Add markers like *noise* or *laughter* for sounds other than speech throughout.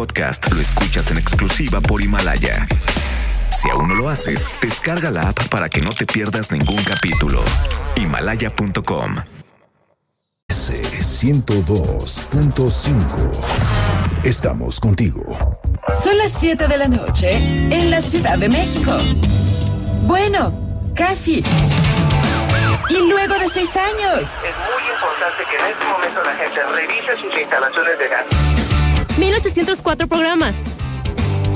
podcast lo escuchas en exclusiva por Himalaya. Si aún no lo haces, descarga la app para que no te pierdas ningún capítulo. Himalaya.com 102.5 Estamos contigo. Son las 7 de la noche en la Ciudad de México. Bueno, casi. Y luego de seis años. Es muy importante que en este momento la gente revise sus instalaciones de gas. 1804 programas.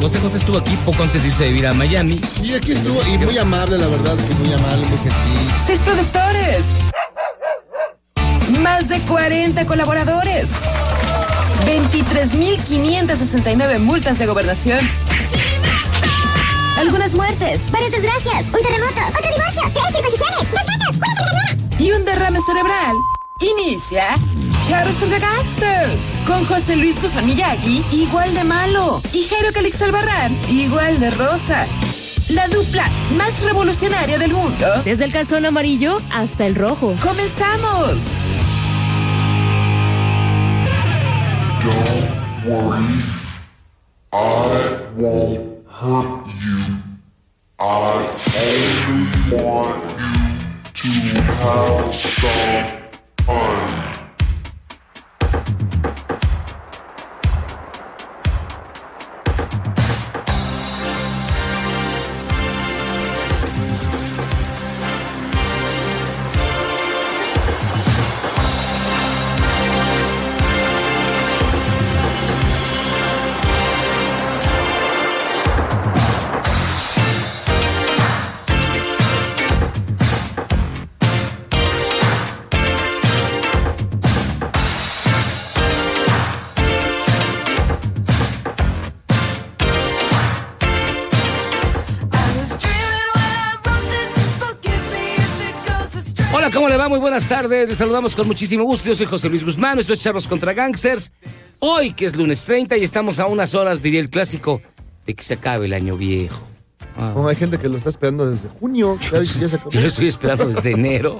José José estuvo aquí poco antes de irse a vivir a Miami. Sí, aquí estuvo y muy amable, la verdad, que muy amable, muy gentil. Seis productores. Más de 40 colaboradores. 23.569 multas de gobernación. Algunas muertes, varias desgracias, un terremoto, otro divorcio, tres circuncisiones, dos gatos, una Y un derrame cerebral. Inicia Charros contra Gangsters. Con José Luis Guzmán Miyagi, igual de malo. Y Jairo Calix Albarrán, igual de rosa. La dupla más revolucionaria del mundo. Desde el calzón amarillo hasta el rojo. ¡Comenzamos! Don't worry, I won't hurt you. I only want you to have some On. Buenas tardes. Les saludamos con muchísimo gusto. Yo soy José Luis Guzmán. Esto es Charlos contra Gangsters. Hoy, que es lunes 30, y estamos a unas horas, diría el clásico, de que se acabe el año viejo. Ah. Como hay gente que lo está esperando desde junio. ya dice, ya se acabó. *laughs* Yo lo estoy esperando desde enero.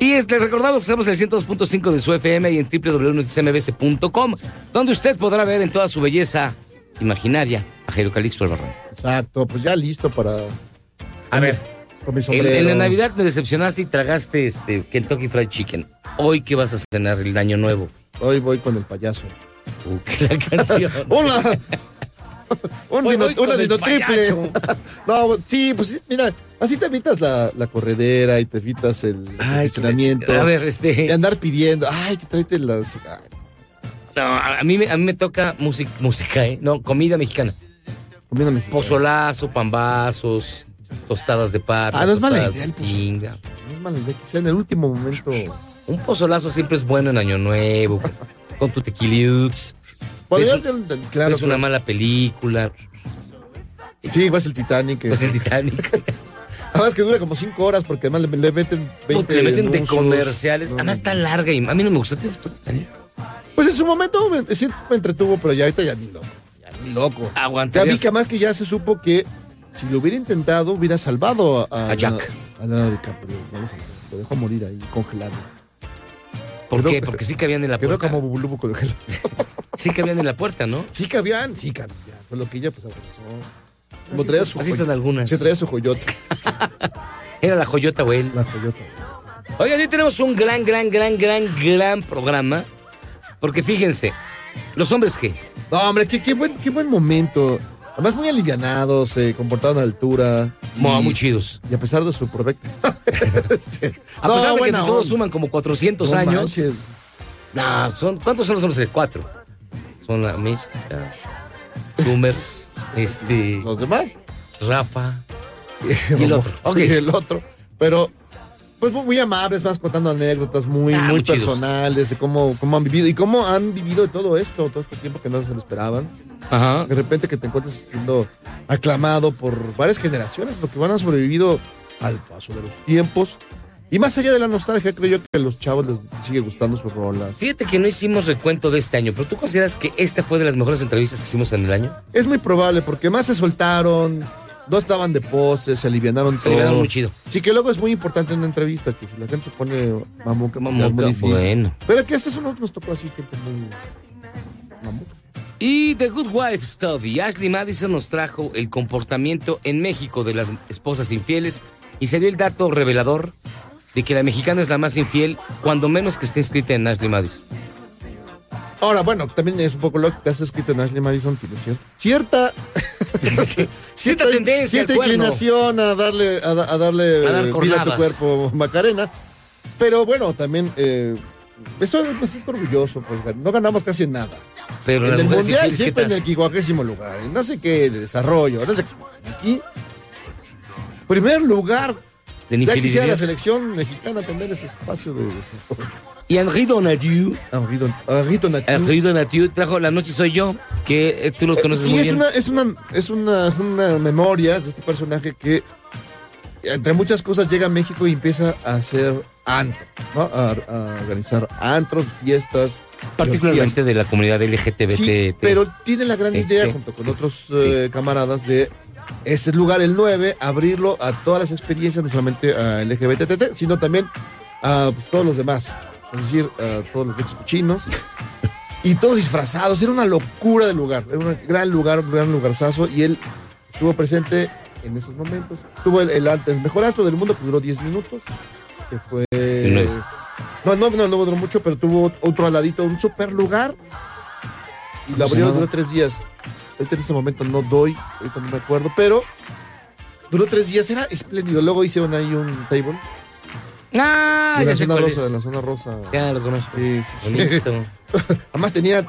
Y es- les recordamos que estamos en el 102.5 de su FM y en www.mbs.com, donde usted podrá ver en toda su belleza imaginaria a Jairo Calixto Albarrán. Exacto, pues ya listo para. A ver, Con mi en, sombrero. en la Navidad me decepcionaste y tragaste este Kentucky Fried Chicken. Hoy, ¿qué vas a cenar el año nuevo? Hoy voy con el payaso. Uh, que la canción. *laughs* ¡Hola! *laughs* Un dino- una dino triple. *laughs* no, sí, pues mira, así te evitas la, la corredera y te evitas el Ay, gestionamiento. A ver, Y este. andar pidiendo, ay, que tráete las. ay, no, a, mí, a mí me toca música, música, ¿eh? No, comida mexicana. comida mexicana. Pozolazo, pambazos, tostadas de pata. Ah, no es mala idea el. No es mala idea, quizá en el último momento. Un pozolazo siempre es bueno en Año Nuevo, con, tu tequiliux. Podría- Es claro, es una mala película. Sí, igual es el Titanic. *laughs* Pues el Titanic. *laughs* Además que dura como 5 horas porque además le, le meten 20 le meten de comerciales. No, Además está larga y a mí no me gusta. ¿Te gustó Titanic? Pues en su momento me, sí me entretuvo, pero ya ahorita ya ni loco. Ya ni loco. Ya vi que además que ya se supo que si lo hubiera intentado, hubiera salvado a, A Jack. A Leonardo DiCaprio. No lo, salvó, lo dejó morir ahí, congelado. ¿Por quedó- qué? Porque sí cabían en la Quedó puerta. como bubulubu congelado. *laughs* Sí cabían en la puerta, ¿no? Sí cabían, sí cabían. Solo que ella pues abrazó. Así traía son- su así son algunas. Sí, traía su joyota. *laughs* Era la joyota, güey. La joyota. Oigan, hoy tenemos un gran, gran, gran, gran, gran programa. Porque fíjense, los hombres que No, hombre, qué, qué buen, qué buen momento. Además, muy alivianados, se comportaron a altura. Mo- Y- muy chidos. Y a pesar de su provecto. *laughs* Este, A no, pesar de que todos onda. suman como 400 No años. manches. Nah, son, ¿Cuántos son los hombres cuatro? Son la Mezcla, Summers, *laughs* este, Los demás. Rafa. *laughs* Y el otro. Y el otro. Pero, pues muy, muy amables, más contando anécdotas muy, Ah, muy personales de cómo, cómo han vivido y cómo han vivido todo esto, todo este tiempo que no se lo esperaban. Ajá. De repente que te encuentres siendo aclamado por varias generaciones, porque van a sobrevivido al paso de los tiempos. Y más allá de la nostalgia, creo yo que a los chavos les sigue gustando sus rolas. Fíjate que no hicimos recuento de este año, pero ¿tú consideras que esta fue de las mejores entrevistas que hicimos en el año? Es muy probable, porque más se soltaron, no estaban de poses, se alivianaron Se todo. liberaron muy chido. Sí, que luego es muy importante en una entrevista, que si la gente se pone mamuca, pues ya es muy Mamuca, difícil. bueno. Pero que hasta eso nos, nos tocó así, gente muy mamuca. Y The Good Wife Study. Ashley Madison nos trajo el comportamiento en México de las esposas infieles y se dio el dato revelador de que la mexicana es la más infiel, cuando menos que esté inscrita en Ashley Madison. Ahora, bueno, también es un poco lo que te has escrito en Ashley Madison, tiene cier- cierta, *laughs* Cierta tendencia cierta inclinación a darle, a, da- a darle A dar vida a tu cuerpo, Macarena. Pero bueno, también eh, estoy, me siento orgulloso, pues no ganamos casi nada. Pero en el mundial infieles, ¿qué siempre en el quincuagésimo lugar, en no sé qué, de desarrollo, no sé qué. Aquí, primer lugar. De Ya quisiera la selección mexicana tener ese espacio de desarrollo. Y Henri Donadieu, Henri Don- Henri Donatieu. Henri Donadieu trajo La Noche Soy Yo, que eh, tú lo conoces sí, muy es bien. una, es una, es una, una memoria de este personaje que, entre muchas cosas, llega a México y empieza a hacer antros, ¿no? A, a organizar antros, fiestas. Particularmente de la comunidad LGBT. Sí, pero tiene la gran Eh, idea, eh, junto con otros eh, camaradas, de ese lugar, el 9, abrirlo a todas las experiencias, no solamente a LGBT, sino también a pues, todos los demás. Es decir, a todos los viejos cochinos. Y todos disfrazados. Era una locura de lugar. Era un gran lugar, un gran lugarzazo. Y él estuvo presente en esos momentos. Tuvo el, el, el mejor antro del mundo que duró 10 minutos. Que fue. No, no, no, no duró mucho, pero tuvo otro al ladito, un super lugar. Y la ¿Cómo se abrió, duró tres días. Ahorita en este momento no doy, ahorita no me acuerdo, pero duró tres días, era espléndido. Luego hicieron ahí un table. Ah, ya la sé zona cuál rosa, es. en la zona rosa. Ya lo conozco. Sí, sí. Bonito. *laughs* Además tenía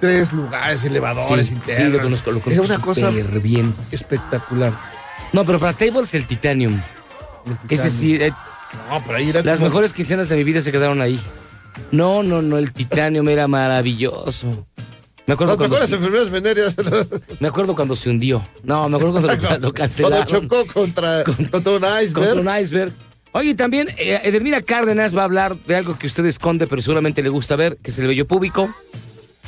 tres lugares, elevadores Sí, internos. sí, lo conozco, lo Era conozco una cosa súper bien. espectacular. No, pero para Tables el Titanium. Ese sí, eh, No, pero ahí era las como- mejores quincenas de mi vida se quedaron ahí. No, no, no, el Titanium era maravilloso. Me acuerdo, Las cuando mejores se, enfermedades venéreas. *laughs* me acuerdo cuando se hundió. No, me acuerdo cuando *laughs* Cuando cancelaron. chocó contra, contra un iceberg. Contra un iceberg. Oye, también eh, Edelmira Cárdenas va a hablar de algo que usted esconde, pero seguramente le gusta ver, que es el bello público.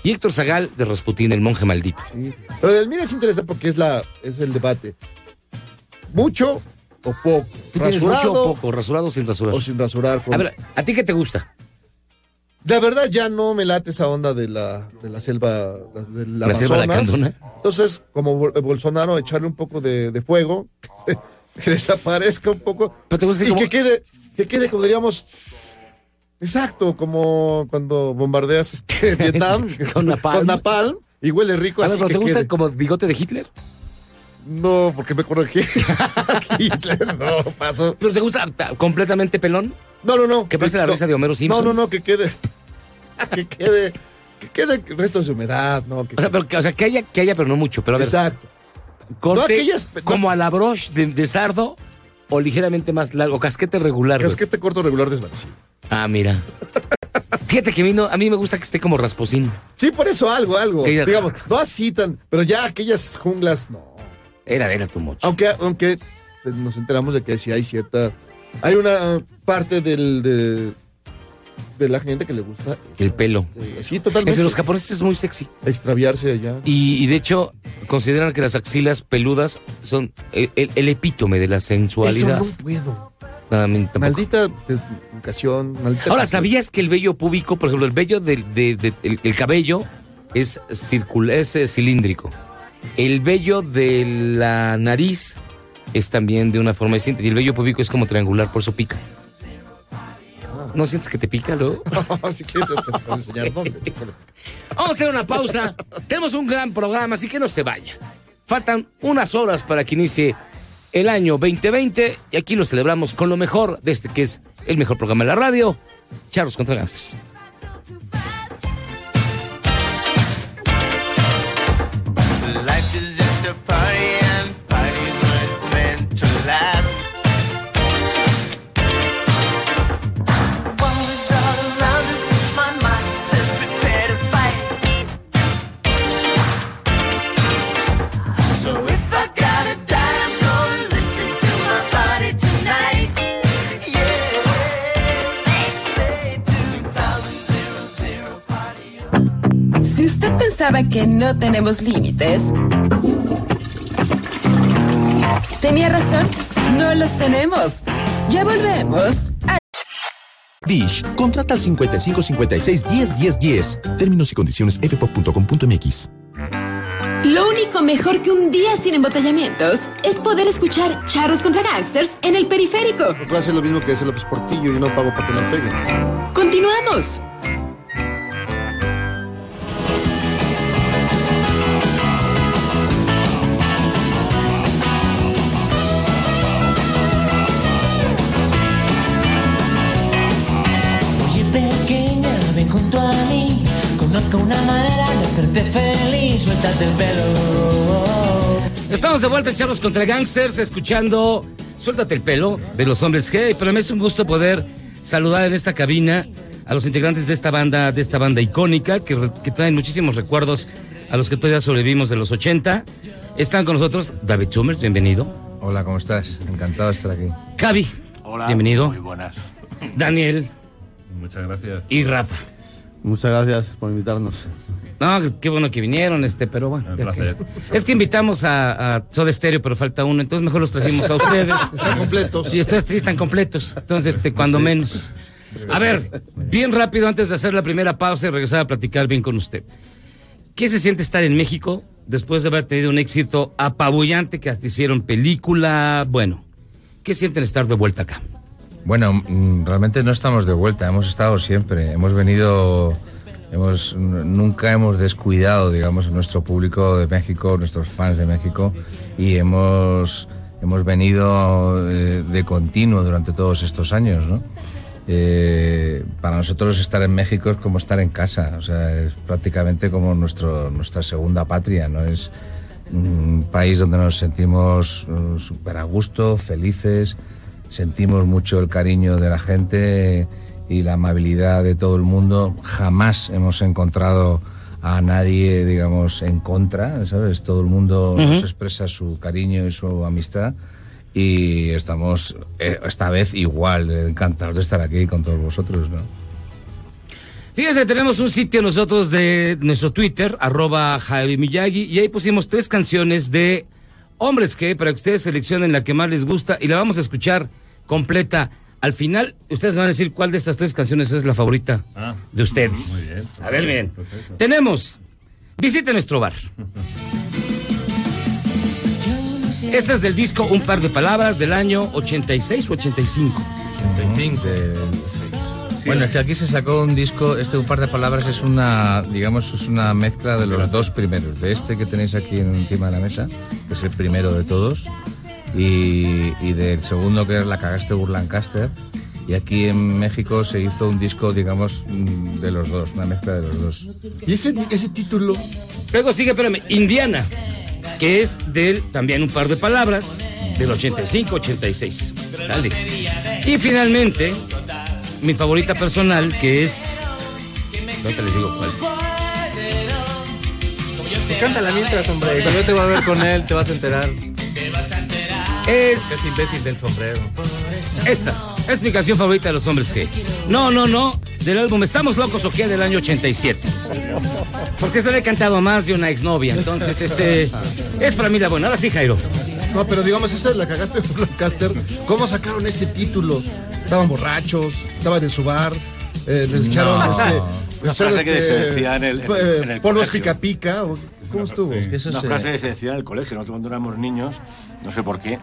Y Héctor Zagal de Rasputín, el monje maldito. Sí. Pero del mira es interesante porque es la es el debate. Mucho o poco. ¿Tú tienes mucho o poco? ¿Rasurado o sin rasurar? o sin rasurar. con- A ver, ¿a ti qué te gusta? La verdad ya no me late esa onda de la, de la selva, de la, ¿La selva? Entonces, como Bol- Bolsonaro, echarle un poco de, de fuego, *laughs* que *laughs* desaparezca un poco ¿Pero te gusta y como- que quede, que quede, como diríamos, exacto, como cuando bombardeas este, *laughs* Vietnam Con napalm. con napalm y huele rico A así ver, ¿pero que te gusta quede. como bigote de Hitler? No, porque me acuerdo que *laughs* Hitler no pasó. ¿Pero te gusta ta- completamente pelón? No, no, no. Que parece la risa de Homero Simpson. No, no, no, que quede. Que quede. Que quede restos de humedad, ¿no? Que- O sea, pero, que- o sea, que haya, que haya, pero no mucho. Pero a ver, Exacto. Corte no aquellas- no- como a la broche de, de sardo o ligeramente más largo, casquete regular. güey. Casquete corto regular desvanecido. Ah, mira. *laughs* Fíjate que a mí, no- a mí me gusta que esté como rasposín. Sí, por eso algo, algo. Digamos, no así tan. Pero ya aquellas junglas, no. Era, era tu mocho. Aunque, aunque nos enteramos de que sí hay cierta. Hay una parte del, de, de la gente que le gusta. El pelo. Eh, sí, totalmente. Entre los japoneses es muy sexy. Extraviarse allá. Y, y de hecho, consideran que las axilas peludas son el, el- el epítome de la sensualidad. Eso no puedo. Nada, a mí tampoco. Maldita educación. Maldita Ahora, ¿sabías que el vello púbico, por ejemplo, el vello del de- de- el, el cabello es, circul es eh, cilíndrico? El vello de la nariz es también de una forma distinta. Y el vello púbico es como triangular, por eso pica. ¿No sientes que te pica luego? *laughs* si quieres, te puedo enseñar dónde. *laughs* Vamos a hacer una pausa. Tenemos un gran programa, así que no se vaya. Faltan unas horas para que inicie el año 2020 y aquí lo celebramos con lo mejor de este que es el mejor programa de la radio, Charlos contra Gangsters. Pensaba que no tenemos límites, tenía razón, no los tenemos. Ya volvemos a Dish, contrata al 55 56 10 10 10. Términos y condiciones fpop.com.mx. Lo único mejor que un día sin embotellamientos es poder escuchar charros contra gangsters en el periférico. Voy a hacer lo mismo que hace López Portillo y no pago para que no peguen. Continuamos. Conozco una manera de hacerte feliz Suéltate el pelo Estamos de vuelta en Charlos contra Gangsters, escuchando Suéltate el pelo de los hombres G. Pero me es un gusto poder saludar en esta cabina a los integrantes de esta banda, de esta banda icónica, que, traen muchísimos recuerdos a los que todavía sobrevivimos de los 80. Están con nosotros David Summers, bienvenido. Hola, ¿cómo estás? Encantado de estar aquí. Javi, bienvenido. Muy buenas. Daniel Muchas gracias. y Rafa. Muchas gracias por invitarnos. No, qué bueno que vinieron, este, pero bueno. Que- Es que invitamos a, a Soda Stereo, pero falta uno, entonces mejor los trajimos a ustedes. *laughs* Están completos. Sí, ustedes sí están completos, entonces, este, cuando menos. A ver, bien rápido, antes de hacer la primera pausa y regresar a platicar bien con usted. ¿Qué se siente estar en México después de haber tenido un éxito apabullante que hasta hicieron película? Bueno, ¿qué sienten estar de vuelta acá? Bueno, mm, realmente no estamos de vuelta, hemos estado siempre. Hemos venido, hemos, nunca hemos descuidado, digamos, a nuestro público de México, nuestros fans de México, y hemos, hemos venido eh, de continuo durante todos estos años, ¿no? Eh, para nosotros estar en México es como estar en casa, o sea, es prácticamente como nuestro, nuestra segunda patria, ¿no? Es un país donde nos sentimos eh, súper a gusto, felices, sentimos mucho el cariño de la gente y la amabilidad de todo el mundo. Jamás hemos encontrado a nadie, digamos, en contra, ¿sabes? Todo el mundo nos expresa su cariño y su amistad y estamos eh, esta vez igual, encantados de estar aquí con todos vosotros, ¿no? Fíjense, tenemos un sitio nosotros de nuestro Twitter, arroba Javi Miyagi, y ahí pusimos tres canciones de hombres que para que ustedes seleccionen la que más les gusta y la vamos a escuchar completa. Al final, ustedes van a decir cuál de estas tres canciones es la favorita Ah, de ustedes. Muy bien. A ver, bien. Perfecto. Tenemos, visite nuestro bar. Este es del disco Un par de palabras del año 86 o 85. Bueno, es que aquí se sacó un disco, este un par de palabras es una, digamos, es una mezcla de los dos primeros, de este que tenéis aquí encima de la mesa, que es el primero de todos, y, y del segundo que es La cagaste Burlancaster, y aquí en México se hizo un disco, digamos, mm, de los dos, una mezcla de los dos. Y ese, ese título, Luego sigue, espérame, Indiana, que es del también un par de palabras, del 85-86. Dale. Y finalmente, mi favorita personal, que es. No te les digo cuál. Cántala mientras, hombre. Yo te voy a ver con él, te vas a enterar. Es. Es imbécil del sombrero. Esta es mi canción favorita de los hombres G. No, no, no. Del álbum Estamos Locos o qué del año 87. Porque se le he cantado a más de una exnovia. Entonces, este. Es para mí la buena. Ahora sí, Jairo. No, pero digamos, esa es la cagaste por Lancaster. ¿Cómo sacaron ese título? Estaban borrachos, estaban en su bar, eh, les echaron No. este. *laughs* Les echaron, que se decía en el- en- en el polvos pica pica. o- ¿Cómo estuvo? Una frase que se decía en el colegio, nosotros cuando éramos niños, no sé por qué,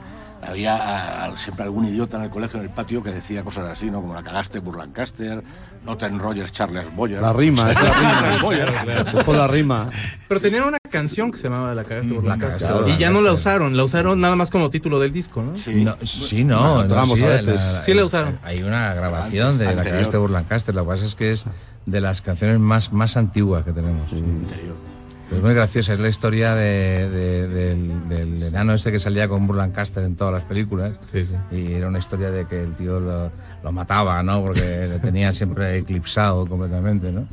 había ah, siempre algún idiota en el colegio, en el patio, que decía cosas así, ¿no? Como la cagaste Burlancaster, no te enrolles Charles Boyer. La rima, *laughs* es la Charles rima. Boyer. Es por la rima. Pero tenían una canción que se llamaba La cagaste por la cagaste casa. por la Y ya no la usaron, la usaron nada más como título del disco, ¿no? Sí. No, sí, no. no, sí, a veces. Sí la usaron. Hay una grabación de la cagaste Burlancaster. Lo que pasa es que es de las canciones más, más antiguas que tenemos. Interior. Es muy graciosa, es la historia de- de- del, del enano este que salía con Burlancaster en todas las películas. Sí, sí. Y era una historia de que el tío lo, lo mataba, ¿no? Porque *laughs* le tenía siempre eclipsado completamente, ¿no?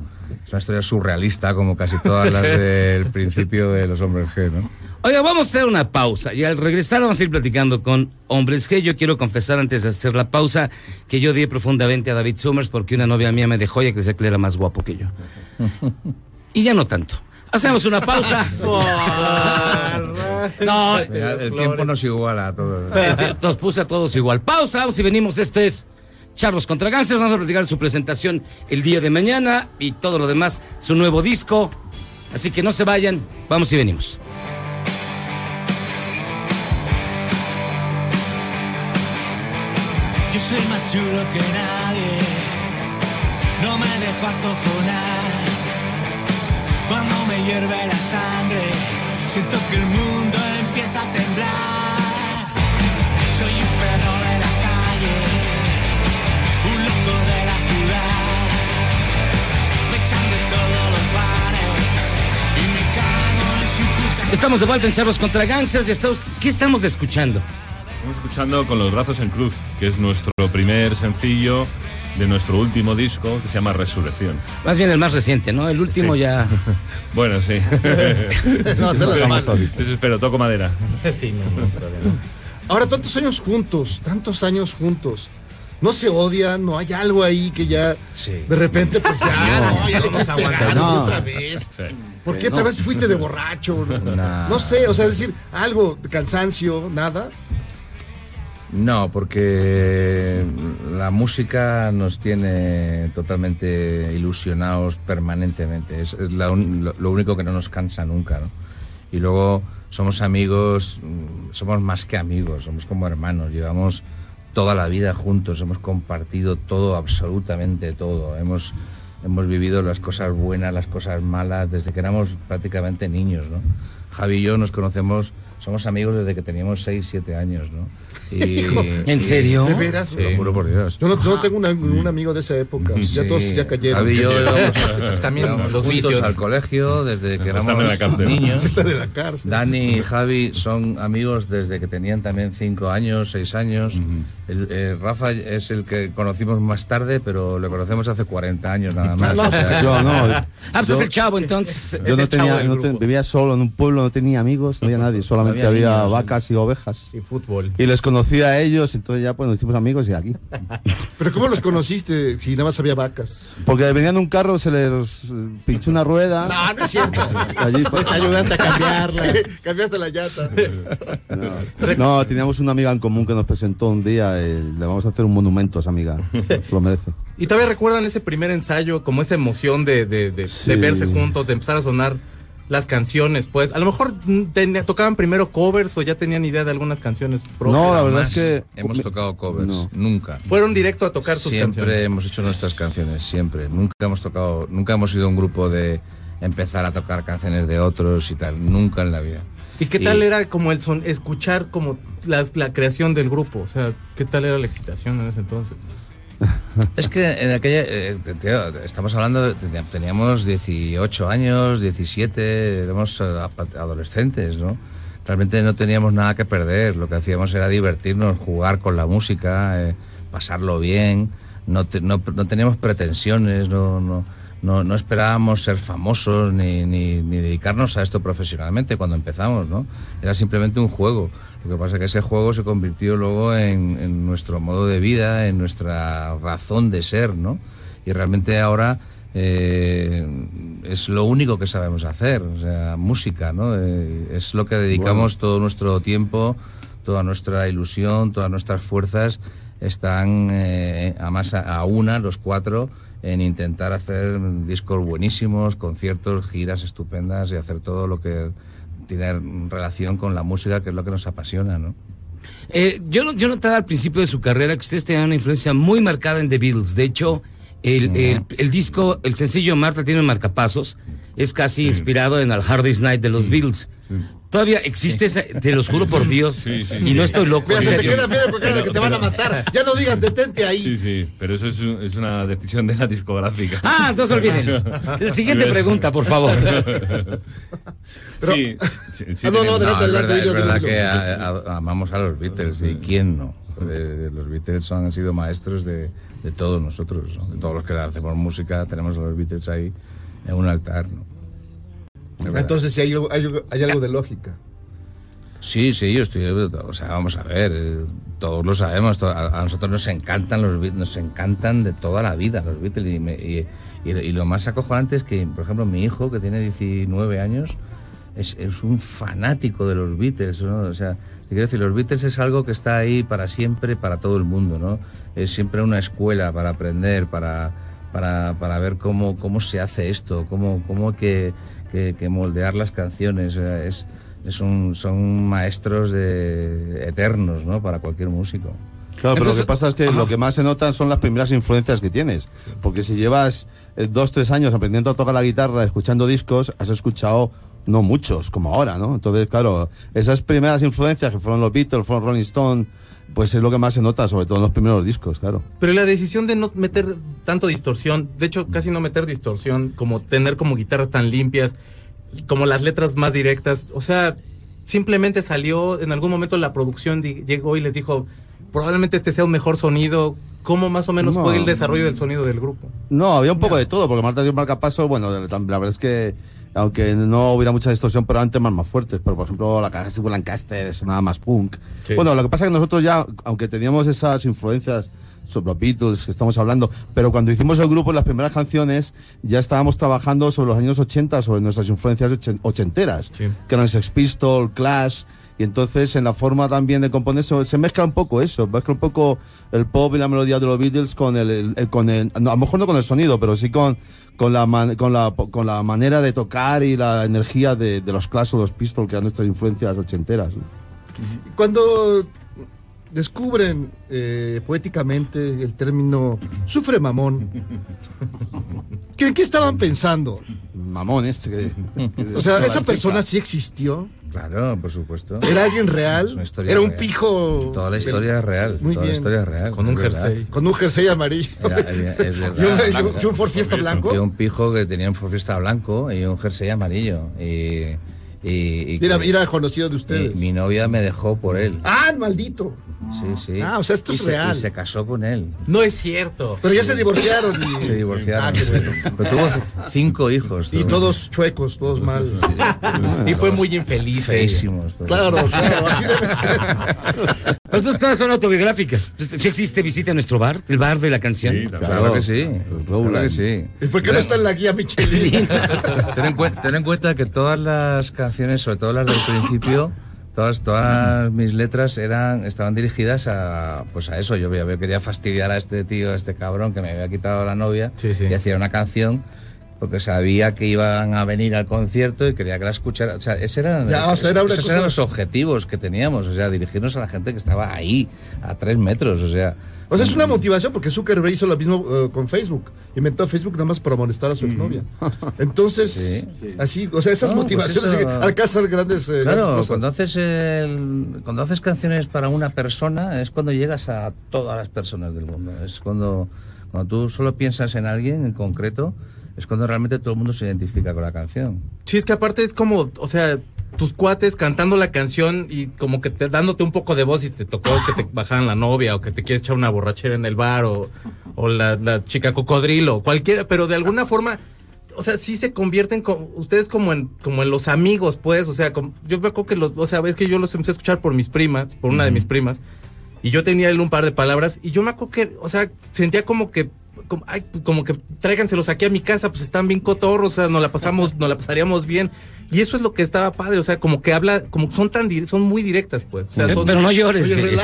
Es una historia surrealista, como casi todas las *laughs* del principio de los hombres G, ¿no? Oiga, vamos a hacer una pausa y al regresar vamos a ir platicando con hombres que yo quiero confesar antes de hacer la pausa que yo di profundamente a David Summers porque una novia mía me dejó y que decía que era más guapo que yo. *laughs* Y ya no tanto. Hacemos una pausa. *laughs* no, El tiempo nos iguala a todos. *laughs* nos puse a todos igual. Pausa, vamos y venimos. Esto es Charlos contra. Vamos a platicar su presentación el día de mañana y todo lo demás, su nuevo disco. Así que no se vayan, vamos y venimos. Yo soy más chulo que nadie, no me dejo acojonar. Cuando me hierve la sangre, siento que el mundo empieza a temblar. Soy un perro de la calle, un loco de la ciudad. Me echan de todos los bares y me cago en su puta. Estamos de vuelta en Charlos contra Gangsters. y estamos- ¿Qué estamos escuchando? Estamos escuchando con los brazos en cruz, que es nuestro primer sencillo de nuestro último disco que se llama Resurrección. Más bien el más reciente, ¿no? El último Sí. ya. *laughs* Bueno, sí. *laughs* No, se la demás. Desespero, toco madera. *laughs* Sí, no, no. Ahora, tantos años juntos, tantos años juntos. No se odian, no hay algo ahí que ya de repente, pues ya, No, no, ya le no estás se aguanta, pegando no. otra vez. ¿Por qué No. otra vez fuiste de borracho? No, sé, o sea, es decir, algo, cansancio, nada. No, porque la música nos tiene totalmente ilusionados permanentemente. Es, lo, lo único que no nos cansa nunca, ¿no? Y luego somos amigos, mm, somos más que amigos, somos como hermanos. Llevamos toda la vida juntos, hemos compartido todo, absolutamente todo. Hemos, hemos vivido las cosas buenas, las cosas malas, desde que éramos prácticamente niños, ¿no? Javi y yo nos conocemos, somos amigos desde que teníamos 6, 7 años, ¿no? Y- ¿En y- serio? ¿De veras? Sí, lo juro por Dios. Yo no, yo tengo una- un amigo de esa época. Ya Sí. todos ya cayeron. Javi y yo *laughs* También los juntos al colegio desde que éramos en la cárcel. niños. *laughs* Está de la cárcel. Dani y Javi son amigos desde que tenían también 5 años, 6 años. El- eh, Rafa es el que conocimos más tarde, pero lo conocemos hace 40 años nada más. no, O sea, Yo no. *laughs* Ah, pues Yo- es el chavo, entonces. Yo no tenía, no te- grupo. vivía solo en un pueblo, no tenía amigos, no había nadie, solamente había había, niños, vacas y ovejas. Y fútbol. Y les conocí a ellos, entonces ya pues nos hicimos amigos y aquí. *laughs* Pero ¿cómo los conociste si nada más había vacas? Porque venían en un carro, se les pinchó una rueda. No, no es cierto. *laughs* Allí, pues, Les ayudaste a cambiarla. Sí, cambiaste la llanta. no, teníamos una amiga en común que nos presentó un día, eh, le vamos a hacer un monumento a esa amiga, se lo merece. ¿Y todavía recuerdan ese primer ensayo, como esa emoción de, de, de- Sí. de verse juntos, de empezar a sonar las canciones? Pues a lo mejor mm, tenía- tocaban primero covers o ya tenían idea de algunas canciones propias. No, la verdad es que Hemos tocado covers, No. nunca. Fueron directo a tocar sus siempre canciones. hemos hecho nuestras canciones, siempre. Nunca hemos tocado, nunca hemos sido un grupo de empezar a tocar canciones de otros y tal, nunca en la vida. ¿Y qué tal era como el son, escuchar como las- la creación del grupo? O sea, ¿qué tal era la excitación en ese entonces? *laughs* Es que en aquella, eh, estamos hablando, teníamos 18 años, 17, éramos eh, adolescentes, ¿no? Realmente no teníamos nada que perder, lo que hacíamos era divertirnos, jugar con la música, eh, pasarlo bien, no, te- no, no teníamos pretensiones, no, no, no, no esperábamos ser famosos ni, ni, ni dedicarnos a esto profesionalmente cuando empezamos, ¿no? Era simplemente un juego. Lo que pasa es que ese juego se convirtió luego en, en nuestro modo de vida, en nuestra razón de ser, ¿no? Y realmente ahora eh, es lo único que sabemos hacer, o sea, música, ¿no? Eh, es lo que dedicamos todo nuestro tiempo, toda nuestra ilusión, todas nuestras fuerzas están eh, a, a una, los cuatro, en intentar hacer discos buenísimos, conciertos, giras estupendas y hacer todo lo que tiene relación con la música, que es lo que nos apasiona, ¿no? Eh, yo, yo notaba al principio de su carrera que ustedes tenían una influencia muy marcada en The Beatles. De hecho, el, el- el disco, el sencillo Marta tiene marcapasos, es casi inspirado en el Hard Day's Night de los Beatles. Todavía existe esa, te los juro por Dios, y no estoy loco. Mira, se te queda miedo porque de que te van a matar. Ya no digas detente ahí. Sí, sí, pero eso es, un- es una decisión de la discográfica. Ah, entonces olvídenlo. La siguiente pregunta, por favor. sí, sí, sí, Ah, no, no, tenemos- adelante, es verdad, adelante, es dilo, verdad dilo. que a- a- amamos a los Beatles y quién no. Eh, los Beatles han sido maestros de, de todos nosotros, ¿no? de todos los que hacemos música, tenemos a los Beatles ahí en un altar. ¿no? Entonces, si hay, algo- hay, hay algo de lógica. Sí, sí, yo estoy, o sea, vamos a ver, eh, todos lo sabemos, a, a nosotros nos encantan los Beatles, nos encantan de toda la vida los Beatles y, me- y- y- y lo más acojonante es que, por ejemplo, mi hijo que tiene 19 años es, es un fanático de los Beatles, ¿no? O sea, quiero decir, los Beatles es algo que está ahí para siempre, para todo el mundo, ¿no? Es siempre una escuela para aprender, para, para, para ver cómo, cómo se hace esto, cómo, cómo que, que, que moldear las canciones. eh, Es, es un, son maestros de, eternos, ¿no? Para cualquier músico. Claro, pero lo Entonces- que pasa es que lo que más se nota son las primeras influencias que tienes. Porque si llevas eh, dos, tres años aprendiendo a tocar la guitarra, escuchando discos, has escuchado no muchos, como ahora, ¿no? Entonces, claro, esas primeras influencias que fueron los Beatles, fueron Rolling Stone, pues es lo que más se nota, sobre todo en los primeros discos, claro. Pero la decisión de no meter tanto distorsión, de hecho casi no meter distorsión, como tener como guitarras tan limpias, como las letras más directas, o sea, simplemente salió, en algún momento la producción llegó y les dijo, probablemente este sea un mejor sonido, ¿cómo más o menos No. fue el desarrollo del sonido del grupo? No, había un poco de todo, porque Marta dio un marcapaso, bueno, la verdad es que aunque no hubiera mucha distorsión, pero eran temas más fuertes. Pero, por ejemplo, la caja de Lancaster es nada más punk. Sí. Bueno, lo que pasa es que nosotros ya, aunque teníamos esas influencias sobre los Beatles que estamos hablando, pero cuando hicimos el grupo, las primeras canciones, ya estábamos trabajando sobre los años 80, sobre nuestras influencias ochen- ochenteras, que eran Sex Pistol, Clash, y entonces en la forma también de componer se, mezcla un poco eso, mezcla un poco el pop y la melodía de los Beatles con el, con el, a lo mejor no con el sonido, pero sí con, con la, man- con la, con la manera de tocar y la energía de, de los Clash o los Pistols, que eran nuestras influencias ochenteras. ¿no? Cuando descubren eh, poéticamente el término sufre mamón, ¿qué, qué estaban pensando? Mamones. Que, O sea, ¿esa persona sí existió? Claro, por supuesto. ¿Era alguien real? Es una historia ¿Era un real. pijo? Toda la historia es real. Muy toda la bien. historia es real. Con un verdad. jersey. Con un jersey amarillo. Era- era- es *laughs* ¿Y verdad. un, y un Ford Fiesta blanco? Y un pijo que tenía un Ford Fiesta blanco y un jersey amarillo. Y, y, y Era, que- era conocido de ustedes. mi novia me dejó por él. ¡Ah, maldito! Sí, sí. Ah, o sea, esto Y es se- real. Y se casó con él. No es cierto. Pero ya se divorciaron. Y... Se divorciaron. Ah, qué sí. bueno. Pero tuvo cinco hijos. Y todos chuecos, todos mal. Y fue muy infeliz. Feísimos. Claro, claro, así debe ser. Pero entonces todas son autobiográficas. Si existe, visita nuestro bar, el bar de la canción. Sí. Claro que sí. Claro que sí. ¿Y por qué no está en la guía Michelin? *laughs* Ten en, ten en cuenta que todas las canciones, sobre todo las del principio, todas, todas mis letras eran, estaban dirigidas a, pues a eso. Yo quería fastidiar a este tío, a este cabrón que me había quitado la novia Sí, sí. y hacía una canción porque sabía que iban a venir al concierto y quería que la escuchara. O sea, ese eran, Ya, o sea, era esos cosa- eran los objetivos que teníamos, o sea, dirigirnos a la gente que estaba ahí, a tres metros, o sea. O sea, es una motivación porque Zuckerberg hizo lo mismo eh, con Facebook. Inventó Facebook nada más para molestar a su exnovia. *laughs* Entonces, Sí. así, o sea, esas No, pues motivaciones eso- que alcanzan grandes, eh, grandes Claro, cosas. cuando haces, el- cuando haces canciones para una persona es cuando llegas a todas las personas del mundo. Es cuando, cuando tú solo piensas en alguien en concreto, es cuando realmente todo el mundo se identifica con la canción. Sí, es que aparte es como, o sea, tus cuates cantando la canción y como que te, dándote un poco de voz y te tocó que te bajaran la novia o que te quieres echar una borrachera en el bar o, o la, la chica cocodrilo, cualquiera, pero de alguna forma, o sea, sí se convierten como, ustedes como en, como en los amigos, pues, o sea, como- yo me acuerdo que los, o sea, ves que yo los empecé a escuchar por mis primas, por una de mis primas, y yo tenía él un par de palabras y yo me acuerdo que, o sea, sentía como que como, ay, como que tráiganselos aquí a mi casa, pues están bien cotorros, o sea, nos la pasamos, nos la pasaríamos bien. Y eso es lo que estaba padre, o sea, como que habla, como que son tan son muy directas, pues. O sea, Pero- son- pero no llores, Oye,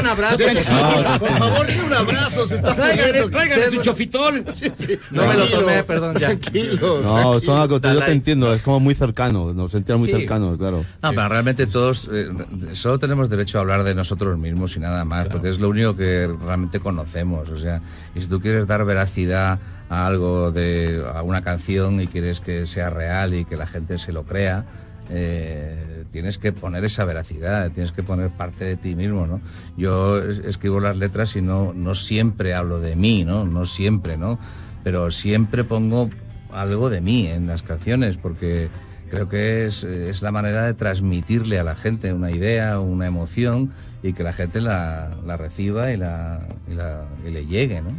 un abrazo. *laughs* No, por favor, denle un abrazo, se está Tráigale, tráigale su chofitol. *laughs* Sí, sí. No me lo Tranquilo, tomé, perdón, ya. Tranquilo. No, tranquilo. son algo yo te entiendo, es como muy cercano, nos sentíamos muy Sí. cercanos, claro. No, pero realmente todos eh, solo tenemos derecho a hablar de nosotros mismos y nada más, porque es lo único que realmente conocemos. O sea, y si tú quieres dar veracidad a algo de a una canción y quieres que sea real y que la gente se lo crea, eh, tienes que poner esa veracidad, tienes que poner parte de ti mismo, ¿no? Yo es- escribo las letras y no, no siempre hablo de mí, ¿no? No siempre, ¿no? Pero siempre pongo algo de mí en las canciones, porque creo que es, es la manera de transmitirle a la gente una idea, una emoción y que la gente la, la reciba y, la, y, la- y le llegue, ¿no?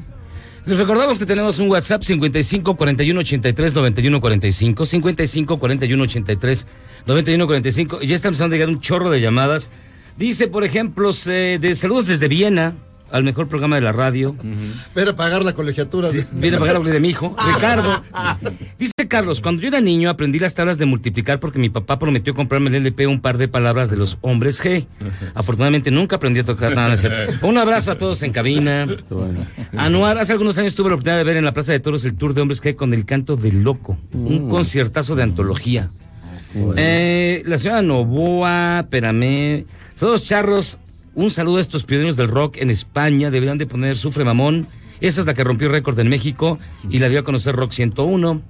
Les recordamos que tenemos un WhatsApp 55 41 83 91 45, 55 41 83 91 45, y ya está empezando a llegar un chorro de llamadas. Dice, por ejemplo, se- de saludos desde Viena, al mejor programa de la radio. Ven a pagar la colegiatura. de- Viene a pagar la de mi hijo, Ricardo. *laughs* Dice Carlos, cuando yo era niño aprendí las tablas de multiplicar porque mi papá prometió comprarme el LP un par de palabras de los hombres G. Afortunadamente nunca aprendí a tocar nada. *laughs* Un abrazo a todos en cabina. Anuar, hace algunos años tuve la oportunidad de ver en la Plaza de Toros el tour de hombres G con el canto del loco. Un Mm. conciertazo de antología. Eh, la señora Novoa, Peramé, todos charros, un saludo a estos pioneros del rock en España, deberían de poner Sufre Mamón, esa es la que rompió récord en México y la dio a conocer Rock 101.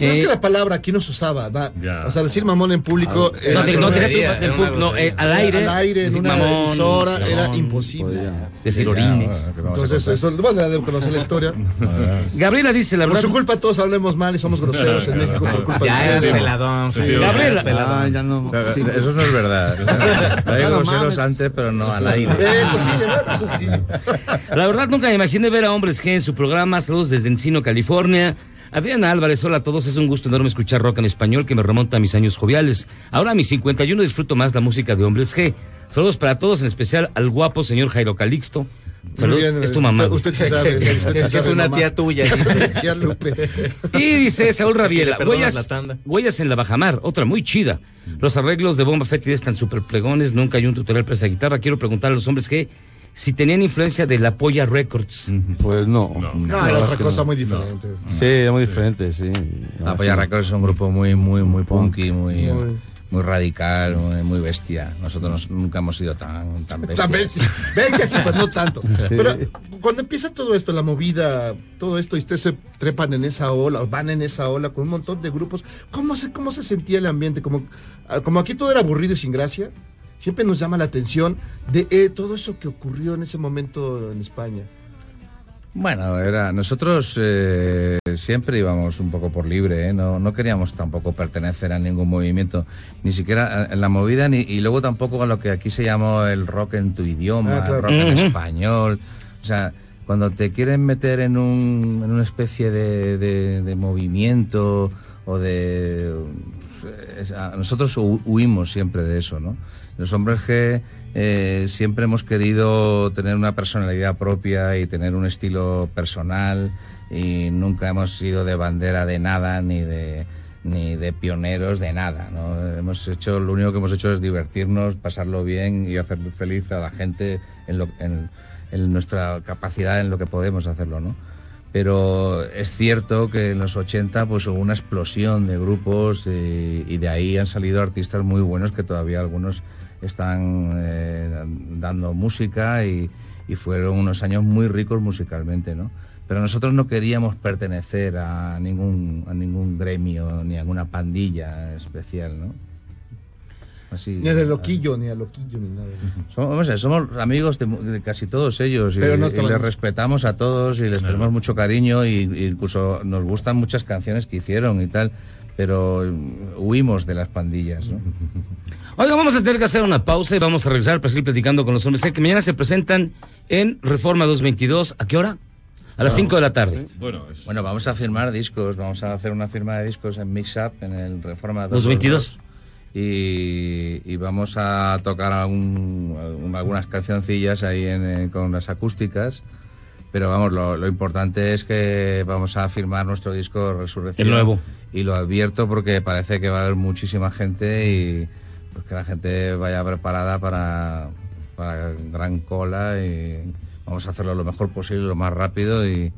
No, es Eh, que la palabra aquí no se usaba. da- o sea, decir mamón en público. Ah, era- no, no, no, eh, al aire, Al aire, en una mamón, emisora, era mamón, imposible. decir orines. Entonces, eso, bueno, ya debo conocer la historia. *laughs* Gabriela dice la Por verdad. su culpa todos hablemos mal y somos groseros en México por culpa Ya de es peladón, Gabriela. ya es peladón. Ah, ya no. O sea, sí, pues. eso no es verdad. Hay *laughs* groseros antes, pero no al aire. Eso sí, ¿verdad? eso sí. La verdad nunca me imaginé ver a Hombres G en su programa. Saludos desde Encino, California. Adriana Álvarez, hola a todos. Es un gusto enorme escuchar rock en español que me remonta a mis años joviales. Ahora a mis 51 disfruto más la música de Hombres G. Saludos para todos, en especial al guapo señor Jairo Calixto. Saludos, bien, es tu mamá. Usted, usted sí sabe. *laughs* usted Es que es sabe, una mamá. tía tuya. *laughs* Tía Lupe. Y dice Saúl Rabiela, huellas, la tanda. huellas en la bajamar, otra muy chida. Los arreglos de Bomba Fett están súper plegones, nunca hay un tutorial para esa guitarra. Quiero preguntar a los hombres que si tenían influencia de la Polla Records. Pues no. No, era otra cosa muy diferente. Sí, era muy diferente, sí. La Polla Records es un grupo muy, muy, muy punky, muy, Muy. muy radical, muy, bestia. Nosotros nos- nunca hemos sido tan, tan bestias. Tan bestia. *laughs* Bestia sí, pues no tanto. Pero cuando empieza todo esto, la movida, todo esto, y ustedes se trepan en esa ola, o van en esa ola con un montón de grupos, ¿cómo se, cómo se sentía el ambiente? Como, ah, como aquí todo era aburrido y sin gracia, siempre nos llama la atención de eh, todo eso que ocurrió en ese momento en España. Bueno, era nosotros eh, siempre íbamos un poco por libre, ¿eh? no, no queríamos tampoco pertenecer a ningún movimiento, ni siquiera en la movida, ni, y luego tampoco a lo que aquí se llamó el rock en tu idioma, Ah, claro. el rock en español. O sea, cuando te quieren meter en, un, en una especie de, de- de movimiento o de... es- a- nosotros hu- huimos siempre de eso, ¿no? Los hombres que eh, siempre hemos querido tener una personalidad propia y tener un estilo personal y nunca hemos sido de bandera de nada ni de ni de pioneros de nada, ¿no? Hemos hecho, lo único que hemos hecho es divertirnos, pasarlo bien y hacer feliz a la gente en, lo- en- en nuestra capacidad, en lo que podemos hacerlo, ¿no? Pero es cierto que en los 80 pues hubo una explosión de grupos y, y de ahí han salido artistas muy buenos que todavía algunos están eh, dando música y, y fueron unos años muy ricos musicalmente, ¿no? Pero nosotros no queríamos pertenecer a ningún, a ningún gremio ni a alguna pandilla especial, ¿no? Así, Ni de loquillo, ni a loquillo, ni nada. somos, vamos a ver, somos amigos de, mu- de casi todos ellos y, Pero no y les respetamos a todos y les tenemos mucho cariño y, y incluso nos gustan muchas canciones que hicieron y tal, pero huimos de las pandillas. ¿no? *laughs* Oiga, vamos a tener que hacer una pausa y vamos a regresar para seguir platicando con los hombres que mañana se presentan en Reforma 222. ¿A qué hora? A las 5 de la tarde. Bueno, es- Bueno, vamos a firmar discos, vamos a hacer una firma de discos en Mix Up, en el Reforma Los 22. Y, y vamos a tocar algún- algunas cancioncillas ahí en, con las acústicas. Pero vamos, lo, lo importante es que vamos a firmar nuestro disco Resurrección. El nuevo. Y lo advierto porque parece que va a haber muchísima gente y pues que la gente vaya preparada para, para gran cola y vamos a hacerlo lo mejor posible, lo más rápido y,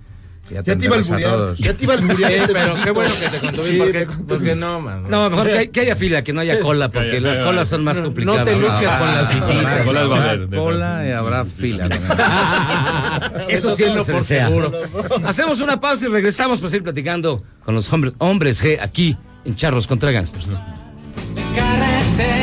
y Ya te iba a ya te iba a alburear Sí, este pero qué bueno que te contuviste, Sí, porque, te porque no, man. No, mejor que, que haya fila, que no haya cola, porque haya- las haya- colas son más No complicadas. te luzcas con las visitas. Colas va a haber, Habrá de cola y habrá fila. *laughs* Eso sí tenlo se por seguro. Hacemos una pausa y regresamos para seguir platicando con los hombre- hombres G aquí en Charros contra Gangsters. carretera.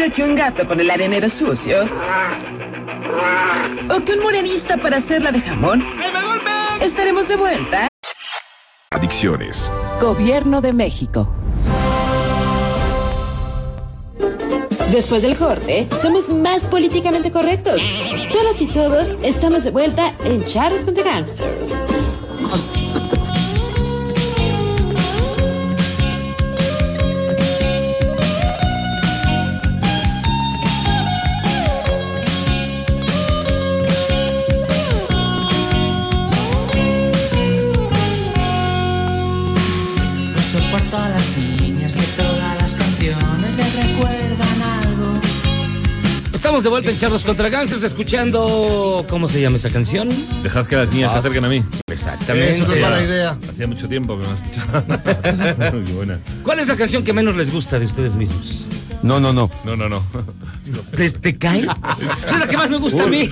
Que un gato con el arenero sucio. O que un morenista para hacerla de jamón. Estaremos de vuelta. Adicciones. Gobierno de México. Después del corte, somos más políticamente correctos. Todas y todos estamos de vuelta en Charros contra Gangsters. Estamos de vuelta en Charlos contra Gangsters escuchando. ¿Cómo se llama esa canción? Dejad que las niñas se acerquen a mí. Exactamente. Eso no es mala idea. Hacía mucho tiempo que no escuchaba. *laughs* Qué buena. ¿Cuál es la canción que menos les gusta de ustedes mismos? No, no, no. No, no, no. ¿Te, te cae? Esa es la que más me gusta a mí.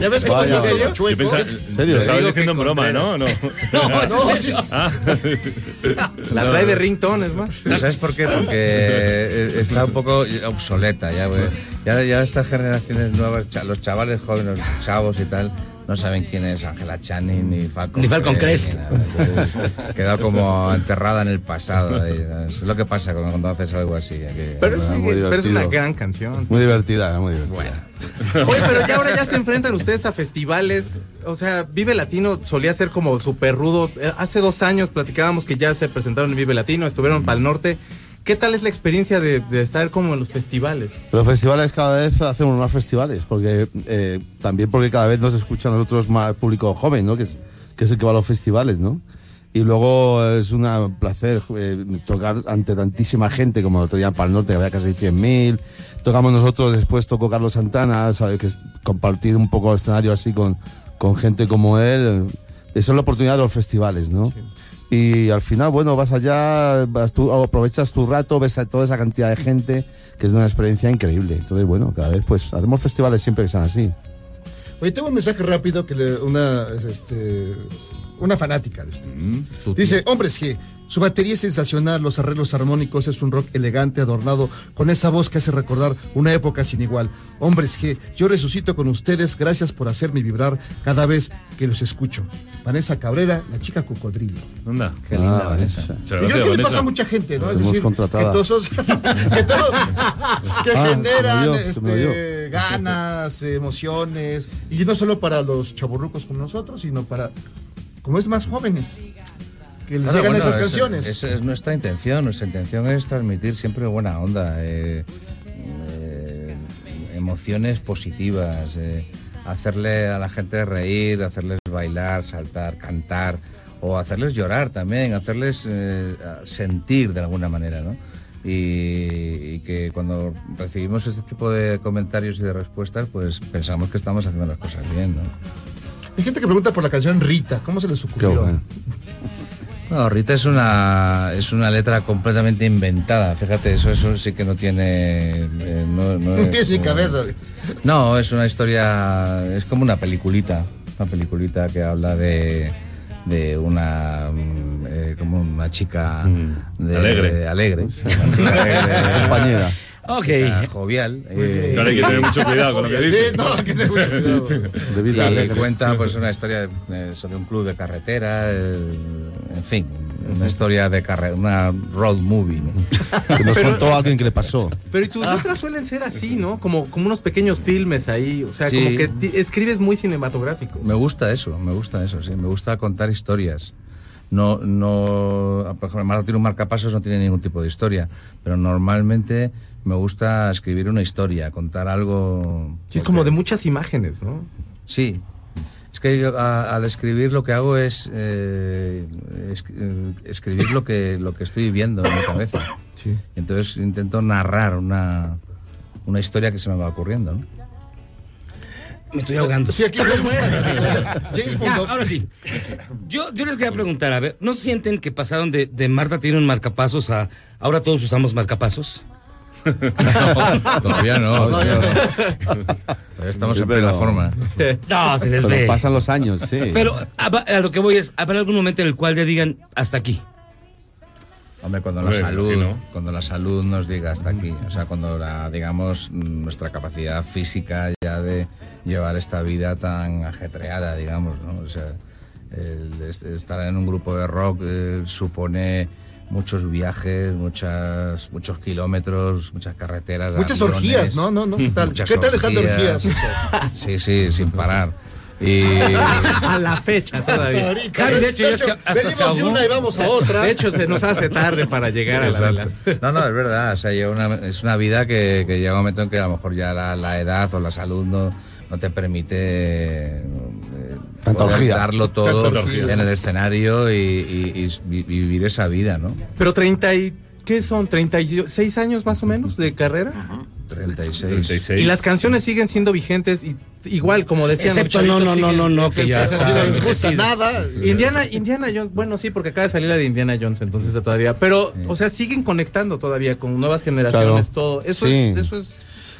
¿Ya ves cómo todo Yo chueco? pensaba, ¿Serio? Digo diciendo en broma, ¿no? No, *laughs* No, es No, en sí. serio. Ah. La trae de ringtone, es más. ¿Sabes por qué? Porque eh, está un poco obsoleta ya, güey. Ya, ya estas generaciones nuevas, los chavales jóvenes, los chavos y tal, no saben quién es Angela Channing ni Falcon Ni Falcon Crest. ni queda como enterrada en el pasado. Es lo que pasa cuando, haces algo así. que- Pero, sí, muy pero es una gran canción. Muy divertida, muy divertida. Oye, pero ya ahora ya se enfrentan ustedes a festivales. O sea, Vive Latino solía ser como súper rudo. Eh, Hace dos años platicábamos que ya se presentaron en Vive Latino, estuvieron para el norte. ¿Qué tal es la experiencia de, de estar como en los festivales? Los festivales cada vez hacemos más festivales, porque eh, también porque cada vez nos escuchan nosotros más público joven, ¿no? Que es, que es el que va a los festivales, ¿no? Y luego es un placer eh, tocar ante tantísima gente, como el otro día en Pal Norte, que había casi 100.000. Tocamos nosotros, después tocó Carlos Santana, ¿sabes? Que es compartir un poco el escenario así con, con gente como él. Esa es la oportunidad de los festivales, ¿no? Y al final, bueno, vas allá, vas tú, aprovechas tu rato, ves a toda esa cantidad de gente, que es una experiencia increíble. Entonces, bueno, cada vez pues haremos festivales siempre que sean así. Oye, tengo un mensaje rápido que le, una, este, una fanática de ustedes. Mm, Dice, hombres G, su batería es sensacional, los arreglos armónicos es un rock elegante, adornado, con esa voz que hace recordar una época sin igual. Hombres G, yo resucito con ustedes, gracias por hacerme vibrar cada vez que los escucho. Vanessa Cabrera, la chica cocodrilo. Anda. Qué linda, Ah, Vanessa. Vanessa. Y creo que le Vanessa. pasa a mucha gente, ¿no? Es decir, que contratada. todos, *laughs* que, todo- que Ah, generan dio, este, ganas, emociones, y no solo para los chaburrucos como nosotros, sino para, como es más jóvenes, que les Claro, llegan bueno, esas es- canciones. Esa es nuestra intención. Nuestra intención es transmitir siempre buena onda, eh, eh, emociones positivas, eh, hacerle a la gente reír, hacerles bailar, saltar, cantar o hacerles llorar también, hacerles sentir de alguna manera, ¿no? Y, y que cuando recibimos este tipo de comentarios y de respuestas, pues pensamos que estamos haciendo las cosas bien, ¿no? Hay gente que pregunta por la canción Rita, ¿cómo se les Qué ocurrió? bueno. No, Rita es una es una letra completamente inventada. Fíjate, eso eso sí que no tiene eh, no, no *laughs* es, pies ni cabeza. No, es una historia, es como una peliculita, una peliculita que habla de de una mm, eh, como una chica de- alegre. de- alegre, una *laughs* chica alegre, Compañera. Ok. jovial. eh, Claro, hay que tener mucho cuidado con lo que *laughs* Sí, dices. no, hay que tener mucho cuidado. *laughs* De vida y cuenta pues una historia eh, sobre un club de carretera, eh, en fin, una historia de carrera, una road movie. ¿no? Que nos Pero- contó alguien que le pasó. Pero y tus letras suelen ser así, ¿no? Como, como unos pequeños filmes ahí. O sea, Sí. como que escribes muy cinematográfico. Me gusta eso, me gusta eso, sí, me gusta contar historias. No, no, por ejemplo, Marta tiene un marcapasos, no tiene ningún tipo de historia, pero normalmente me gusta escribir una historia, contar algo. Sí, es como de muchas imágenes, ¿no? Sí. Es que yo a- al escribir lo que hago es eh, es- eh, escribir lo que, lo que estoy viendo en mi cabeza. Sí. Entonces intento narrar una, una historia que se me va ocurriendo. ¿no? Me estoy ahogando. Sí, aquí James Ya, ahora sí. Yo, yo les quería preguntar, a ver, ¿no sienten que pasaron de, de Marta tiene un marcapasos a ahora todos usamos marcapasos? *laughs* Todavía no. Todavía tío. Todavía estamos en plena forma. No, *laughs* se les Pero ve. pasan los años, sí. Pero a, a lo que voy es, ¿habrá algún momento en el cual le digan hasta aquí? Hombre, cuando la salud, imagino. cuando la salud nos diga hasta aquí, o sea, cuando la, digamos, nuestra capacidad física ya de llevar esta vida tan ajetreada, digamos, ¿no? O sea, el est- estar en un grupo de rock eh, supone muchos viajes, muchas, muchos kilómetros, muchas carreteras. Muchas aviones, orgías, ¿no? ¿No? ¿No? ¿Qué tal? ¿Qué tal están de orgías? Sí, sí, sin parar. Y... A la fecha todavía. De hecho, se- hasta venimos de una y vamos a otra. De hecho, se nos hace tarde para llegar a la Exacto. No, no, es verdad. O sea, lleva una- es una vida que, que llega un momento en que a lo mejor ya la, la edad o la salud no, no te permite poder orgía. darlo todo Tanta orgía. en el escenario y, y- y vi- vivir esa vida, ¿no? Pero 30 y... ¿Qué son? ¿36 años más o menos de carrera? 36. Y las canciones siguen siendo vigentes y igual, como decían Excepto los no, no, no, siguen- no, no, que ya está sí no les gusta nada. Indiana, Indiana Jones, bueno, sí, porque acaba de salir la de Indiana Jones, entonces todavía. Pero, o sea, siguen conectando todavía con nuevas generaciones, Claro. todo. Eso Sí. es, eso es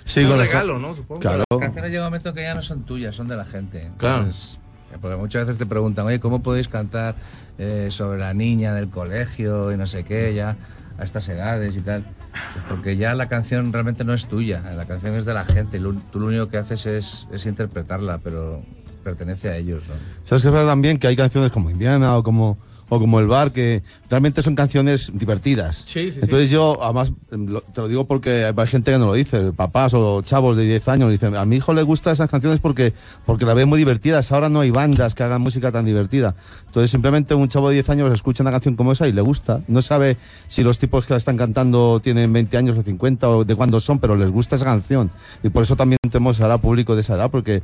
Sí, un regalo, ¿no? Supongo. Las canciones llega un momento que ya no son tuyas, son de la gente. Claro. Entonces, Porque muchas veces te preguntan, oye, ¿cómo podéis cantar eh, sobre la niña del colegio y no sé qué, ya a estas edades y tal? Pues porque ya la canción realmente no es tuya, la canción es de la gente. lo- tú lo único que haces es, es interpretarla, pero pertenece a ellos, ¿no? ¿Sabes qué es verdad también? Que hay canciones como Indiana o como, o como El Bar que realmente son canciones divertidas. Sí, sí, sí. Entonces yo, además, em, te lo digo porque hay gente que no lo dice, papás o chavos de 10 años dicen, a mi hijo le gustan esas canciones porque, porque la ve muy divertidas. Ahora no hay bandas que hagan música tan divertida. Entonces simplemente un chavo de 10 años escucha una canción como esa y le gusta. No sabe si los tipos que la están cantando tienen 20 años o 50 o de cuándo son, pero les gusta esa canción. Y por eso también tenemos ahora público de esa edad, porque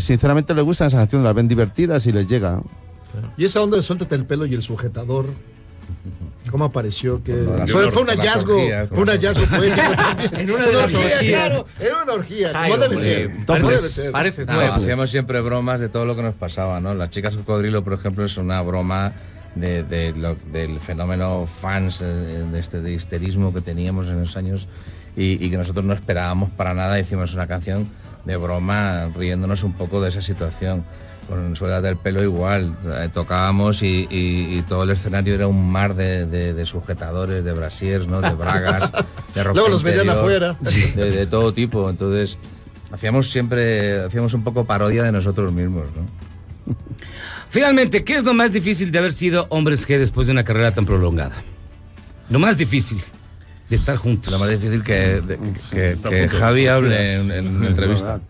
sinceramente les gustan esas canciones, las ven divertidas y les llega. Y esa onda de suéltate el pelo y el sujetador. ¿Cómo apareció? Que fue, fue un hallazgo, orgías, fue un hallazgo. *laughs* En una de orgía, orgías. claro, era una orgía, Ay, como debe ser. como debe ser. pareces No, hacíamos siempre bromas de todo lo que nos pasaba, ¿no? Las chicas cocodrilo, por ejemplo, es una broma de, de lo- del fenómeno fans, eh, de este de histerismo que teníamos en esos años y, y que nosotros no esperábamos para nada. Hicimos una canción de broma riéndonos un poco de esa situación. Con Suéltate del pelo igual, eh, tocábamos y, y- y todo el escenario era un mar de, de- de sujetadores, de brasiers, ¿no? de bragas, de *laughs* ropa Luego los interior, afuera. *laughs* de, de todo tipo. Entonces, hacíamos siempre, hacíamos un poco parodia de nosotros mismos, ¿no? Finalmente, ¿qué es lo más difícil de haber sido hombres G después de una carrera tan prolongada? Lo más difícil de estar juntos. Lo más difícil que, de- que, que Javi hable en, en una entrevista.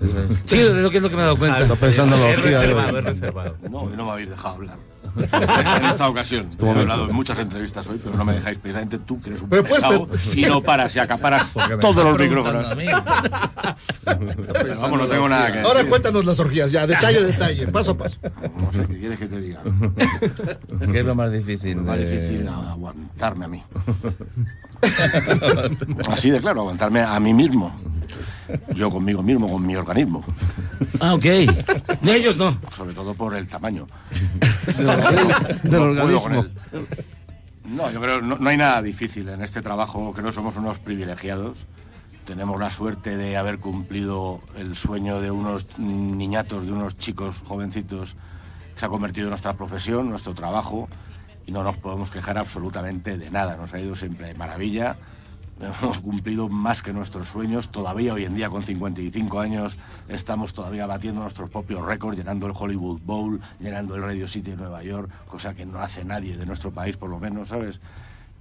Sí, de lo que es lo que me he dado cuenta. Está pensando en *laughs* Es es reservado. No, no me habéis dejado hablar. *laughs* en esta ocasión. He momento. hablado en muchas entrevistas hoy, pero no me dejáis precisamente tú, que eres un Pero pues, pesado, te- y no paras y acaparas todos los micrófonos. Pero vamos, no tengo nada que decir. Ahora cuéntanos las orgías, ya, detalle a detalle, paso a paso. No sé, ¿qué quieres que te diga? *laughs* ¿Qué es lo más difícil? Lo más de- difícil *laughs* aguantarme a mí. Así de claro, aguantarme a mí mismo. Yo conmigo mismo, con mi organismo. Ah, ok. De ellos no. Sobre todo por el tamaño. Del No organismo. No, yo creo no, no hay nada difícil en este trabajo. Creo que somos unos privilegiados. Tenemos la suerte de haber cumplido el sueño de unos niñatos, de unos chicos jovencitos que se ha convertido en nuestra profesión, nuestro trabajo, y no nos podemos quejar absolutamente de nada. Nos ha ido siempre de maravilla. Hemos cumplido más que nuestros sueños. Todavía hoy en día, con 55 años, estamos todavía batiendo nuestros propios récords, llenando el Hollywood Bowl, llenando el Radio City de Nueva York, cosa que no hace nadie de nuestro país, por lo menos, ¿sabes?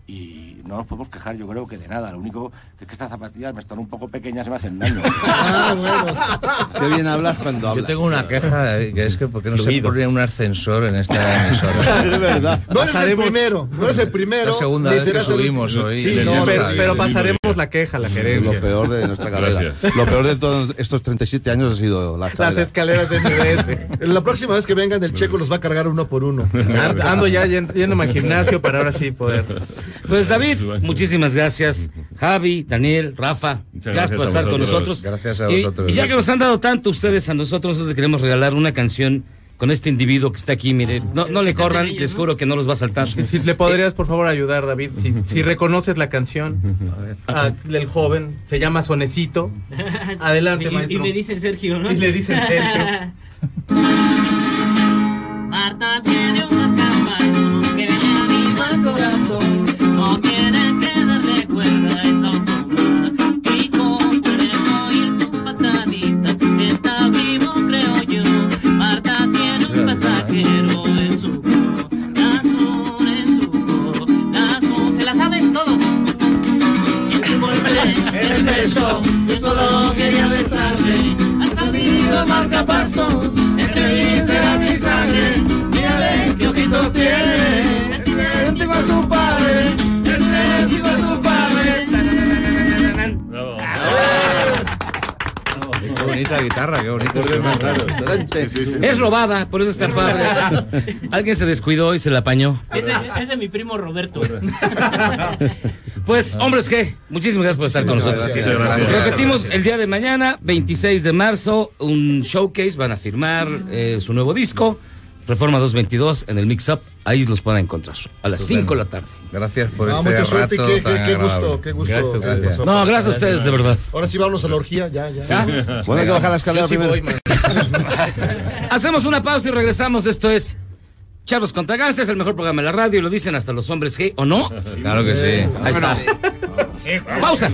Y no nos podemos quejar, yo creo que de nada. Lo único que es que estas zapatillas me están un poco pequeñas y me hacen daño. *laughs* Qué bien hablas cuando hablas. Yo tengo una queja, eh, que es que ¿por qué no se Fluido. pone un ascensor en esta *laughs* emisora? Es verdad. No eres el primero, no eres el primero. La segunda vez que el subimos último. hoy. Sí, no. Pero, pero pasaremos la queja, la gerencia. Lo peor de nuestra carrera. Gracias. Lo peor de todos estos 37 años ha sido la Las escaleras de MBS. *laughs* La próxima vez que vengan, el checo los va a cargar uno por uno. Ando- ya yendo- yéndome al gimnasio para ahora sí poder. Pues David, muchísimas gracias. Javi, Daniel, Rafa, Muchas gracias, gracias por estar con nosotros. Gracias a Y- vosotros. Y, ya que nos han dado tanto ustedes a nosotros, nosotros queremos regalar una canción con este individuo que está aquí. Mire, no, no le corran, les juro que no los va a saltar. *laughs* Si le podrías, por favor, ayudar, David, si, si reconoces la canción ah, del joven, se llama Sonecito. *laughs* Adelante, Y- y, maestro. me dicen Sergio, ¿no? Y le dicen Sergio. *laughs* Marta tiene un robada, por eso está padre. *laughs* Alguien se descuidó y se la apañó. Es de, es de mi primo Roberto. *laughs* Pues, hombres, ¿qué? Muchísimas gracias por estar con nosotros. gracias. Gracias. Repetimos, el día de mañana, 26 de marzo, un showcase, van a firmar eh, su nuevo disco, Reforma 222, en el Mix Up. Ahí los pueden encontrar, a las Estupendo. 5 de la tarde. Gracias por No, este mucha suerte y rato qué, tan qué- qué agradable. gusto, qué gusto. Gracias, pasó. No, gracias a ustedes, de verdad. Ahora sí vamos a la orgía, ya, ya. ¿Ya? Bueno, hay que bajar la escalera primero. voy. *laughs* Hacemos una pausa y regresamos. Esto es Charlos contra Gangsters, el mejor programa de la radio. Y lo dicen hasta los hombres gay, ¿o no? Claro que sí. Ahí está. Pausa.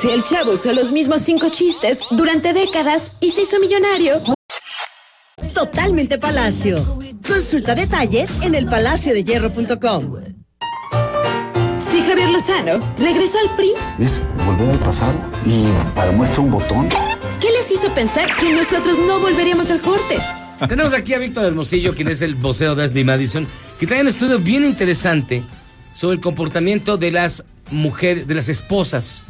Si el chavo usó los mismos cinco chistes durante décadas y se hizo millonario. Totalmente Palacio. Consulta detalles en elpalaciodehierro.com. Javier Lozano regresó al PRI, Es volver al pasado y para muestra un botón. ¿qué les hizo pensar que nosotros no volveríamos al corte? Tenemos aquí a Víctor Hermosillo, quien es el voceo de Ashley Madison, que trae un estudio bien interesante sobre el comportamiento de las mujeres, de las esposas,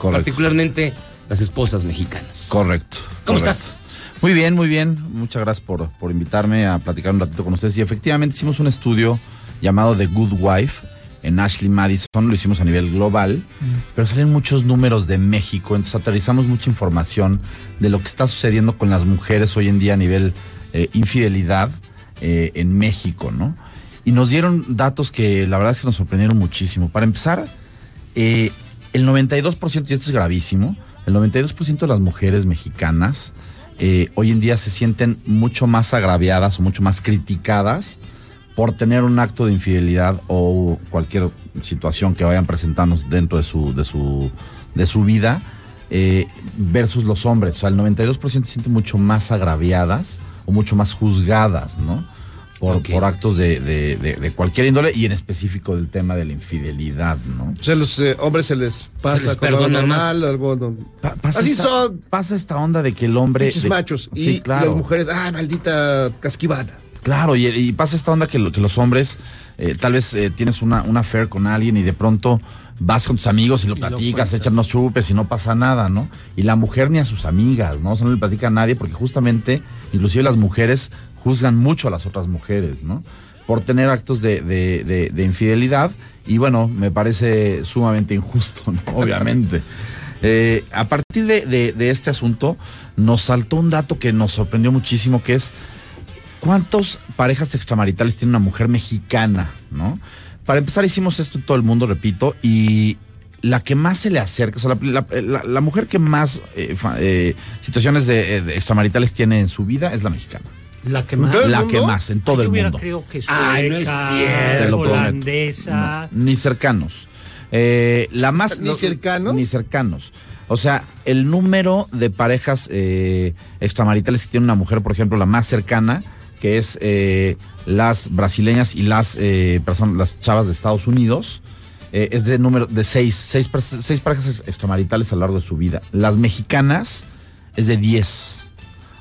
particularmente las esposas mexicanas. Correcto. ¿Cómo correcto. estás? Muy bien, muy bien. Muchas gracias por, por invitarme a platicar un ratito con ustedes. Y efectivamente hicimos un estudio llamado The Good Wife en Ashley Madison. Lo hicimos a nivel global, pero salen muchos números de México. Entonces aterrizamos mucha información de lo que está sucediendo con las mujeres hoy en día a nivel eh, infidelidad eh, en México, ¿no? Y nos dieron datos que la verdad es que nos sorprendieron muchísimo. Para empezar, eh, el 92%, y esto es gravísimo, el 92% de las mujeres mexicanas hoy en día se sienten mucho más agraviadas o mucho más criticadas por tener un acto de infidelidad o cualquier situación que vayan presentando dentro de su, de su, de su vida eh, versus los hombres. O sea, el 92% se sienten mucho más agraviadas o mucho más juzgadas, ¿no? Por, por actos de, de- de- de cualquier índole y en específico del tema de la infidelidad, ¿no? O sea, los eh, hombres se les pasa les como algo perdona normal, algo no- Pasa Así esta- son. Pasa esta onda de que el hombre. pinches de- machos. Sí, y claro. las mujeres, ah, maldita casquivana. Claro, y, y pasa esta onda que, lo- que los hombres, eh, tal vez eh, tienes una, una affair con alguien y de pronto vas con tus amigos y lo platicas, echas unos chupes y no pasa nada, ¿no? Y la mujer ni a sus amigas, ¿no? O sea, no le platica a nadie porque justamente, inclusive las mujeres juzgan mucho a las otras mujeres, ¿no? Por tener actos de, de- de- de infidelidad y bueno, me parece sumamente injusto, ¿no? *laughs* Obviamente. Eh, a partir de- de este asunto, nos saltó un dato que nos sorprendió muchísimo, que es ¿Cuántas parejas extramaritales tiene una mujer mexicana, no? Para empezar, hicimos esto en todo el mundo, repito, y la que más se le acerca, o sea, la, la- la- la mujer que más eh, fa- eh, situaciones de, eh, de extramaritales tiene en su vida es la mexicana. La que más. La que más, en todo Ay, el yo hubiera mundo. creído que Ay, no es sueca, cierto. Holandesa. Ni cercanos. Eh, la más. ¿Ni cercanos? Ni cercanos. O sea, el número de parejas eh, extramaritales que tiene una mujer, por ejemplo, la más cercana, que es eh, las brasileñas y las eh, personas, las chavas de Estados Unidos, eh, es de número de seis, seis, seis parejas extramaritales a lo largo de su vida. Las mexicanas es de diez.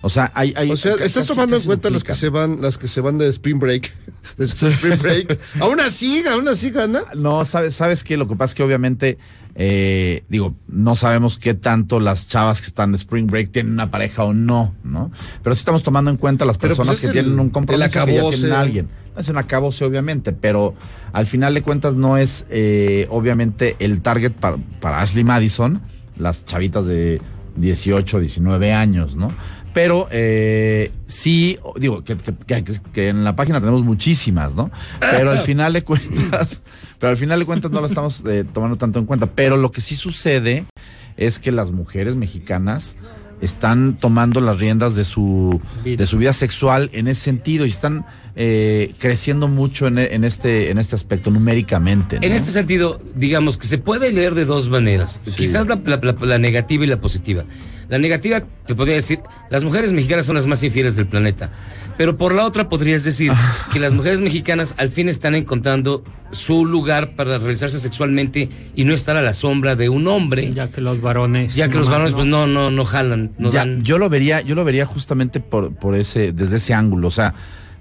O sea, hay, hay O sea, casi- estás tomando en cuenta las que se van, las que se van de Spring Break. De *laughs* Spring Break. aún así, aún así gana. No, sabes, sabes que lo que pasa es que obviamente, eh, digo, no sabemos qué tanto las chavas que están de Spring Break tienen una pareja o no, ¿no? Pero sí estamos tomando en cuenta las pues, personas que el- tienen un compromiso que ya acabose. tienen a alguien. No es un acabose, obviamente, pero al final de cuentas no es, eh, obviamente, el target para, para Ashley Madison, las chavitas de 18, 19 años, ¿no? Pero eh, sí, digo, que, que- que- que en la página tenemos muchísimas, ¿no? Pero al *laughs* final de cuentas, pero al final de cuentas no la estamos eh, tomando tanto en cuenta. Pero lo que sí sucede es que las mujeres mexicanas están tomando las riendas de su de su vida sexual en ese sentido y están eh, creciendo mucho en, en este en este aspecto numéricamente. ¿no? En este sentido, digamos que se puede leer de dos maneras. Quizás la, la- la- la negativa y la positiva. La negativa, te podría decir, las mujeres mexicanas son las más infieles del planeta. Pero por la otra podrías decir que las mujeres mexicanas al fin están encontrando su lugar para realizarse sexualmente y no estar a la sombra de un hombre. Ya que los varones. Ya que los varones no. pues no, no, no jalan, no Ya, dan. yo lo vería, yo lo vería justamente por, por ese, desde ese ángulo, o sea,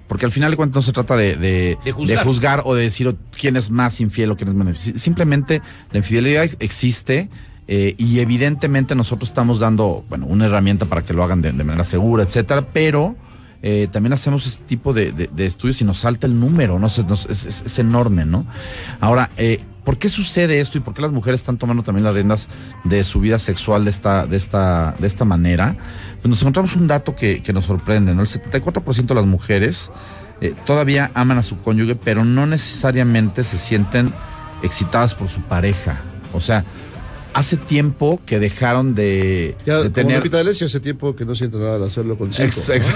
porque al final de cuentas no se trata de, de, De juzgar. juzgar o de decir quién es más infiel o quién es menos. Si- Simplemente la infidelidad existe eh, y evidentemente nosotros estamos dando, bueno, una herramienta para que lo hagan de, manera segura, etcétera, pero eh, también hacemos este tipo de, de- estudios y nos salta el número, ¿no? Se- es, es- enorme, ¿no? Ahora, eh, ¿por qué sucede esto y por qué las mujeres están tomando también las riendas de su vida sexual de esta, de esta, de esta manera? Pues nos encontramos un dato que, que nos sorprende, ¿no? El 74% de las mujeres todavía aman a su cónyuge, pero no necesariamente se sienten excitadas por su pareja. O sea, hace tiempo que dejaron de, Ya, de como tener... Lupita D'Alessio, hace tiempo que no siento nada de hacerlo con cinco. Ex- ex-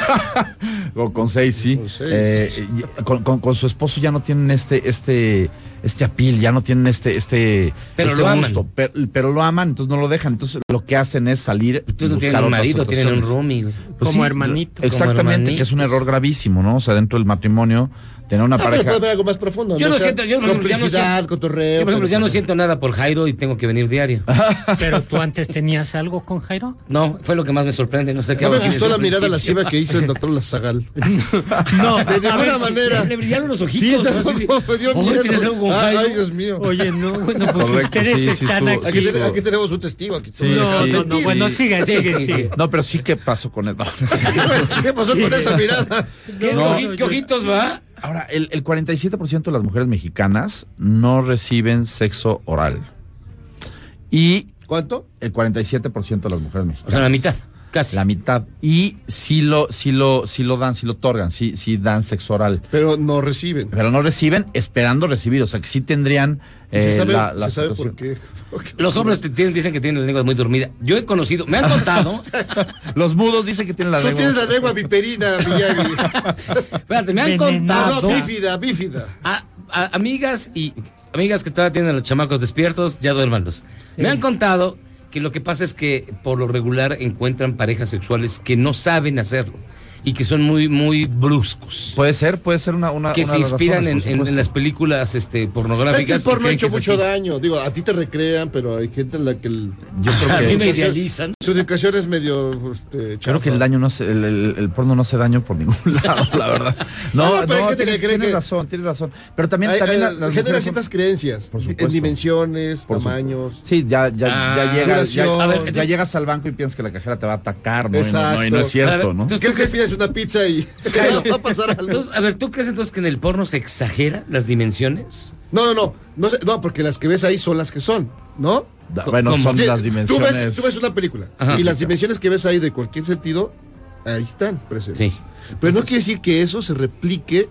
o *laughs* con seis, sí. Eh, y- con, con- con su esposo ya no tienen este, este, este apil, ya no tienen este, este, Pero este lo aman. Pero, pero lo aman, entonces no lo dejan. Entonces lo que hacen es salir. Entonces no tienen un marido, tienen un roomie. güey. Como hermanito. Exactamente, Como que es un error gravísimo, ¿no? O sea, dentro del matrimonio, tener una pero pareja. puede haber algo más profundo. Yo no O sea, siento, yo, ejemplo, ya no complicidad, siento- cotorreo. yo, por ejemplo, ya no pero- siento nada por Jairo y tengo que venir diario. *laughs* Pero tú antes tenías algo con Jairo. No, fue lo que más me sorprende, no sé qué No me gustó la mirada lasciva que hizo el doctor Lazagal. *laughs* No, de ninguna manera. Le brillaron los ojitos. Sí, ¿no? No, me dio "Ay, miedo. ¿tienes algo con Ay, Jairo?" ay, Dios mío. Oye, no, bueno, pues Correcto, ustedes están aquí. Aquí, te- aquí tenemos un testigo. Aquí Sí, No, sí. no, no, bueno, sigue, sigue, sigue. No, pero sí que pasó con eso. ¿Qué pasó con *laughs* esa mirada? ¿Qué, No. qué ojitos va? Ahora, el, el 47% de las mujeres mexicanas no reciben sexo oral. Y. ¿Cuánto? El 47% de las mujeres mexicanas. O sea, la mitad, casi. La mitad. Y sí lo, sí lo, sí lo dan, sí lo otorgan, sí, sí dan sexo oral. Pero no reciben. Pero no reciben esperando recibir. O sea, que sí tendrían. ¿Se eh, sabe, la- la se sabe por qué? *laughs* Los hombres te tienen- dicen que tienen la lengua muy dormida. Yo he conocido, me han contado, *laughs* Los mudos dicen que tienen la Tú lengua. tienes la lengua viperina, Miyagi. *laughs* espérate, me han contado no, bífida, bífida. a- a- amigas y amigas que todavía tienen a los chamacos despiertos, ya duérmanlos. Me han contado que lo que pasa es que por lo regular encuentran parejas sexuales que no saben hacerlo y que son muy, muy bruscos. Puede ser, puede ser una. una que una se inspiran razones, en, en- en las películas este, Es que pornográficas. el porno ha hecho que mucho así. daño. Digo, a ti te recrean, pero hay gente en la que el, Yo creo A que- mí me su educación- idealizan. Su educación es medio. Este, Creo que el daño no hace, el, el- el porno no hace daño por ningún *laughs* lado, la verdad. No, No, no, pero hay no, gente que tienes, cree tienes que- razón, tienes razón. Pero también, Hay- también hay- las genera mujeres son- ciertas creencias. Por En supuesto. dimensiones, Por su- tamaños. Sí, ya, ya, Ah, ya llegas, ya, duración. a ver, ya entonces- llegas al banco y piensas que la cajera te va a atacar, ¿no? Y no-. No, y no es cierto, ver, ¿no? entonces, ¿Qué es que pides una pizza y *laughs* se va a pasar algo? Entonces, a ver, ¿tú crees entonces que en el porno se exagera las dimensiones? No, no, no, no, sé- no, porque las que ves ahí son las que son, ¿no? Da- Bueno, ¿Cómo? son Sí, las Tú dimensiones. ves, tú ves una película Ajá. y las dimensiones que ves ahí de cualquier sentido, ahí están presentes. Sí. Pero no quiere decir que eso se replique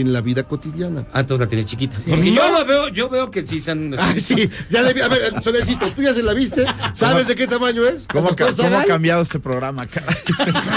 en la vida cotidiana. Ah, entonces la tienes chiquita. Porque yo lo veo, yo veo que sí son. Ay, sí, ya le vi. A ver, Solecito, tú ya se la viste. ¿Sabes de qué tamaño es? ¿Cómo, ¿El ca- doctor cómo ha cambiado este programa? caray?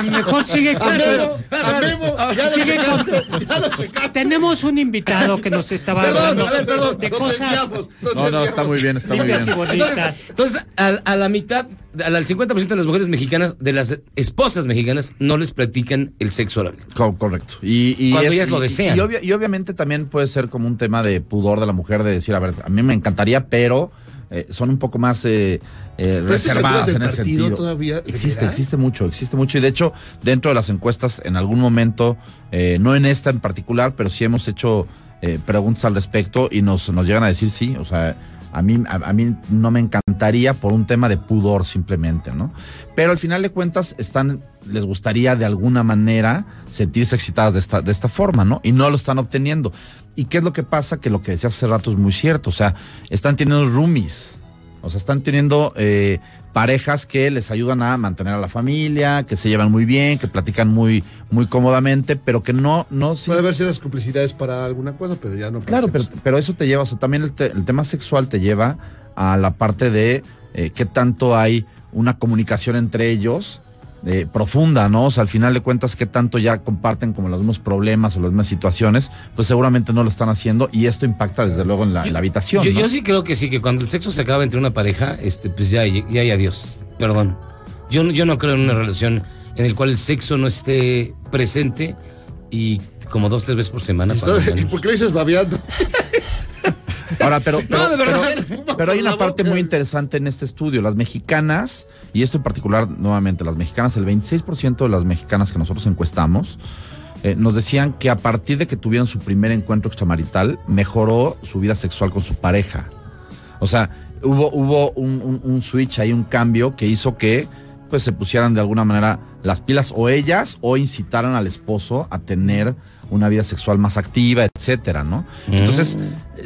Mejor sigue A con. Memo, a Memo, ya lo Sigue con- checaste, ya lo checaste. Tenemos un invitado que nos estaba Perdón, hablando a ver, perdón, de no cosas desviamos, No, no, está muy bien, está muy bien. Entonces, entonces a, a la mitad, al al 50% de las mujeres mexicanas, de las esposas mexicanas, no les practican el sexo oral. Co- correcto. Y, y Cuando es- ellas lo y- desean. Y, y obviamente también puede ser como un tema de pudor de la mujer de decir, a ver, a mí me encantaría, pero eh, son un poco más eh, eh, estas reservadas en ese sentido. todavía, ¿de existe, existe mucho, existe mucho. Y de hecho, dentro de las encuestas, en algún momento, eh, no en esta en particular, pero sí hemos hecho eh, preguntas al respecto y nos, nos llegan a decir sí, o sea, a mí, a, mí no me encantaría por un tema de pudor simplemente, ¿no? Pero al final de cuentas están, les gustaría de alguna manera sentirse excitadas de esta, de esta forma, ¿no? Y no lo están obteniendo. ¿Y qué es lo que pasa? Que lo que decía hace rato es muy cierto, o sea, están teniendo roomies, o sea, están teniendo eh, parejas que les ayudan a mantener a la familia, que se llevan muy bien, que platican muy, muy cómodamente, pero que no, no, Puede haber ciertas complicidades para alguna cosa, pero ya no para Claro, pero, pero eso te lleva, o sea, también el, te- el tema sexual te lleva a la parte de eh, qué tanto hay una comunicación entre ellos eh, profunda, ¿no? O sea, al final de cuentas, qué tanto ya comparten como los mismos problemas o las mismas situaciones, pues seguramente no lo están haciendo y esto impacta desde luego en la, en la habitación. Yo, ¿no? yo sí creo que sí, que cuando el sexo se acaba entre una pareja, este, pues ya, ya hay adiós. Perdón. Yo, no- yo no creo en una relación en la cual el sexo no esté presente y como dos, tres veces por semana. ¿Y. ¿Por qué dices babeando? Ahora, pero, pero, *laughs* No, de verdad. pero- pero hay una parte muy interesante en este estudio. Las mexicanas, y esto en particular, nuevamente, las mexicanas, el 26% de las mexicanas que nosotros encuestamos, eh, nos decían que a partir de que tuvieron su primer encuentro extramarital, mejoró su vida sexual con su pareja. O sea, hubo, hubo un, un- un switch ahí, un cambio que hizo que pues se pusieran de alguna manera las pilas o ellas o incitaran al esposo a tener una vida sexual más activa, etcétera, ¿no? Entonces,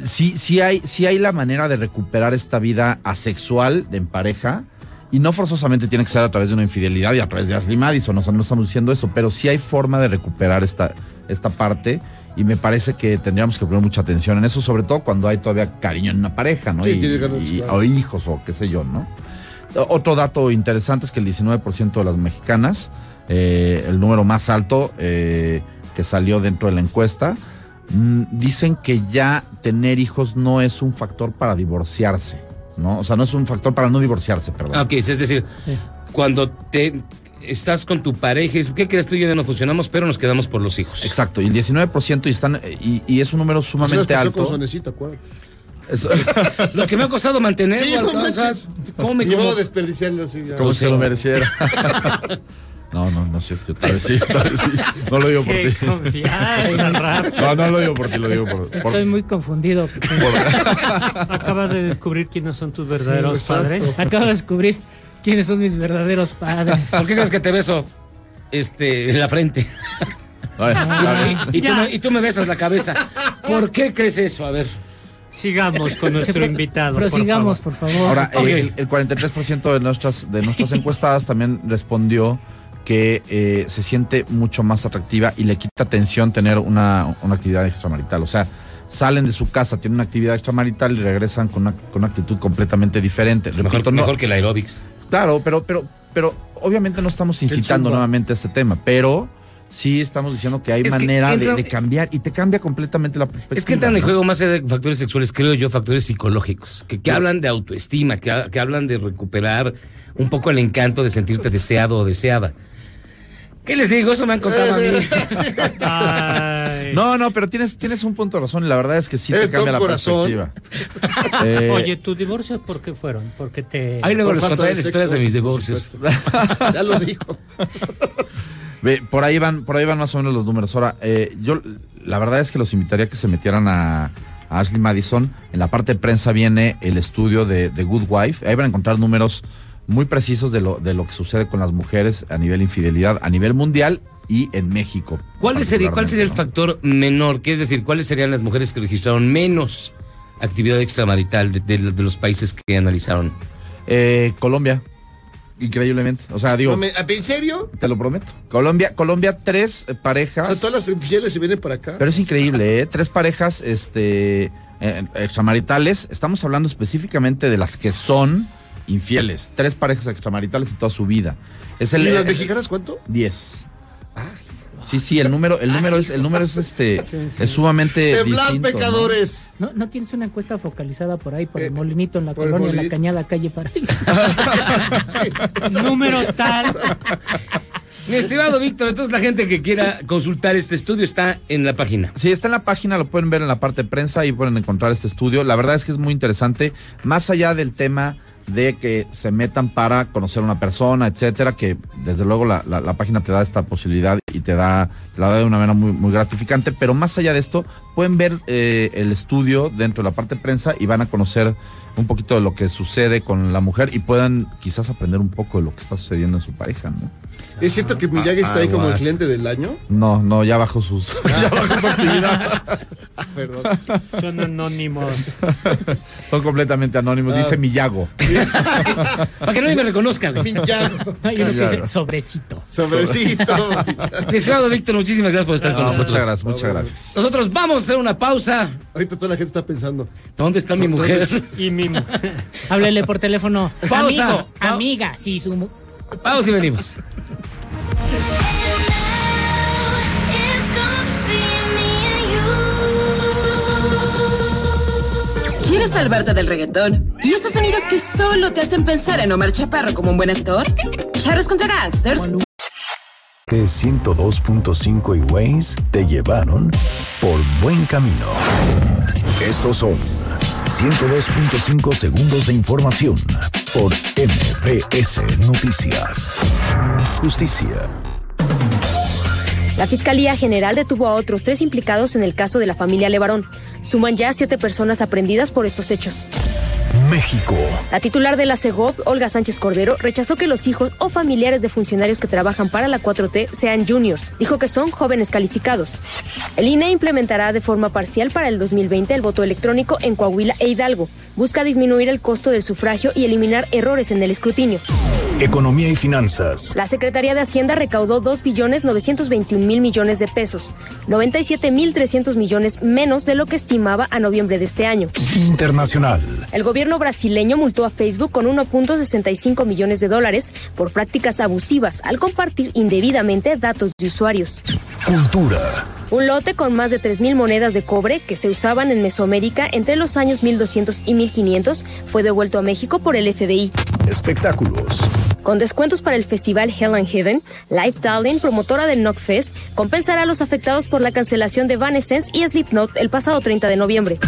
sí, sí hay, sí hay la manera de recuperar esta vida asexual de en pareja. Y no forzosamente tiene que ser a través de una infidelidad y a través de Ashley Madison, o sea, no estamos diciendo eso, pero sí hay forma de recuperar esta, esta parte y me parece que tendríamos que poner mucha atención en eso, sobre todo cuando hay todavía cariño en una pareja, ¿no? Sí, Y- tiene ganas, y- claro. O hijos o qué sé yo, ¿no? Otro dato interesante es que el 19% de las mexicanas, eh, el número más alto eh, que salió dentro de la encuesta, mm, dicen que ya tener hijos no es un factor para divorciarse, ¿no? O sea, no es un factor para no divorciarse, perdón. Ah, Ok, es decir, cuando te estás con tu pareja, y dices, ¿qué crees tú? y Yo ya no funcionamos, pero nos quedamos por los hijos. Exacto, y el 19% y, están, y, y es un número sumamente con alto. Acuérdate. *laughs* Lo que me ha costado mantenerlo. Sí, no o sea. ¿cómo me Ni modo como- de desperdiciarlo así. Como si lo mereciera. *laughs* No, no, no es cierto. Tal vez sí, tal vez sí. No lo digo por ti. *laughs* No, no lo digo por ti, lo digo por. por- Estoy muy confundido. *laughs* Acabas de descubrir quiénes son tus verdaderos Sí, padres. Acabo de descubrir quiénes son mis verdaderos padres. ¿Por qué crees que te beso este, en la frente? Ay, Y, y tú me, y tú me besas la cabeza. ¿Por qué crees eso? A ver. Sigamos con *laughs* nuestro invitado. por Prosigamos, favor. por favor. Ahora, Ok. eh, el, el 43% de nuestras, de nuestras encuestadas también respondió que eh, se siente mucho más atractiva y le quita atención tener una, una actividad extramarital. O sea, salen de su casa, tienen una actividad extramarital y regresan con una, con una actitud completamente diferente. Mejor, Repito, no- mejor que el aerobics. Claro, pero, pero, pero obviamente no estamos incitando nuevamente este tema, pero sí estamos diciendo que hay Es manera de- entra- de, cambiar y te cambia completamente la perspectiva. Es que entran en ¿no? juego más allá de factores sexuales, creo yo, factores psicológicos, que, que hablan de autoestima, que, que hablan de recuperar un poco el encanto de sentirte deseado o deseada. ¿Qué les digo? Eso me han contado a mí. *laughs* No, no, pero tienes, tienes un punto de razón y la verdad es que sí te cambia la corazón. perspectiva. *laughs* Eh, Oye, ¿tus divorcios por qué fueron? Porque te. Ahí luego les contaré las historias de mis divorcios. *laughs* Ya lo dijo. Ve, por ahí van, por ahí van más o menos los números. Ahora, eh, yo la verdad es que los invitaría a que se metieran a, a Ashley Madison. En la parte de prensa viene el estudio de, de Good Wife. Ahí van a encontrar números muy precisos de lo, de lo que sucede con las mujeres a nivel infidelidad, a nivel mundial y en México. ¿Cuál sería, ¿Cuál sería el factor menor? Que es decir, ¿cuáles serían las mujeres que registraron menos actividad extramarital de, de- de los países que analizaron? Eh, Colombia, increíblemente. O sea, digo, ¿En serio? te lo prometo. Colombia, Colombia, tres eh, O parejas. sea, todas las infieles se vienen para acá. Pero es increíble, ¿eh? Tres parejas este, eh, extramaritales. Estamos hablando específicamente de las que son infieles. Tres parejas extramaritales en toda su vida. Es el, ¿Y las eh, mexicanas cuánto? Diez. Sí, sí, el número, el número es, el número es este, es sumamente Temblar, distinto, ¿no? pecadores. ¿No, ¿No tienes una encuesta focalizada por ahí, por Eh, el molinito en la colonia, la molinito. cañada, calle para *laughs* Número tal. Mi estimado Víctor, entonces la gente que quiera consultar este estudio está en la página. Sí, está en la página, lo pueden ver en la parte de prensa y pueden encontrar este estudio. La verdad es que es muy interesante, más allá del tema de que se metan para conocer a una persona, etcétera, que desde luego la, la- página te da esta posibilidad y te da, te la da de una manera muy, muy gratificante, pero más allá de esto, pueden ver eh, el estudio dentro de la parte de prensa y van a conocer un poquito de lo que sucede con la mujer y puedan quizás aprender un poco de lo que está sucediendo en su pareja, ¿no? ¿Es cierto que Miyagi está ahí como el cliente del año? No, no, ya bajó sus, *laughs* ya bajó su actividad. *laughs* Perdón. Son anónimos. Son completamente anónimos, Ah. dice Miyago. *laughs* Para que nadie me reconozca. güey. Miyago. Hay uno que dice sobrecito. Sobrecito. Mi estimado Víctor, muchísimas gracias por estar con No, nosotros. muchas gracias, muchas gracias. Nosotros vamos a hacer una pausa. Ahorita toda la gente está pensando. ¿Dónde está mi mujer? Y mi mujer. Háblele por teléfono. Pausa. Amigo, Pa- amiga, si su Vamos y venimos. ¿Quieres salvarte del reggaetón? ¿Y esos sonidos que solo te hacen pensar en Omar Chaparro como un buen actor? Charros contra Gangsters. Que 102.5 y Waze te llevaron por buen camino. Estos son 102.5 segundos de información por MBS Noticias. Justicia. La Fiscalía General detuvo a otros tres implicados en el caso de la familia Levarón. Suman ya siete personas aprendidas por estos hechos. México. La titular de la CEGOP, Olga Sánchez Cordero, rechazó que los hijos o familiares de funcionarios que trabajan para la 4T sean juniors. Dijo que son jóvenes calificados. El INE implementará de forma parcial para el 2020 el voto electrónico en Coahuila e Hidalgo. Busca disminuir el costo del sufragio y eliminar errores en el escrutinio. Economía y finanzas. La Secretaría de Hacienda recaudó 2 billones 921 mil millones de pesos, 97 mil 300 millones menos de lo que estimaba a noviembre de este año. Internacional. El gobierno brasileño multó a Facebook con 1.65 millones de dólares por prácticas abusivas al compartir indebidamente datos de usuarios. Cultura. Un lote con más de 3.000 monedas de cobre que se usaban en Mesoamérica entre los años 1200 y 1500 fue devuelto a México por el FBI. Espectáculos. Con descuentos para el festival Hell and Heaven, Life Darling, promotora del Knockfest, compensará a los afectados por la cancelación de Evanescence y Slipknot el pasado 30 de noviembre.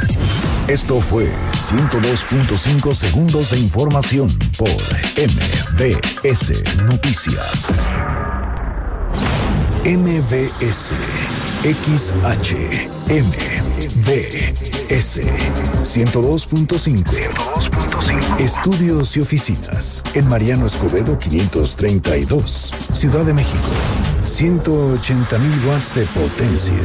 Esto fue 102.5 segundos de información por MBS Noticias. MBS XH MBS 102.5 Estudios y oficinas en Mariano Escobedo 532 Ciudad de México. 180.000 watts de potencia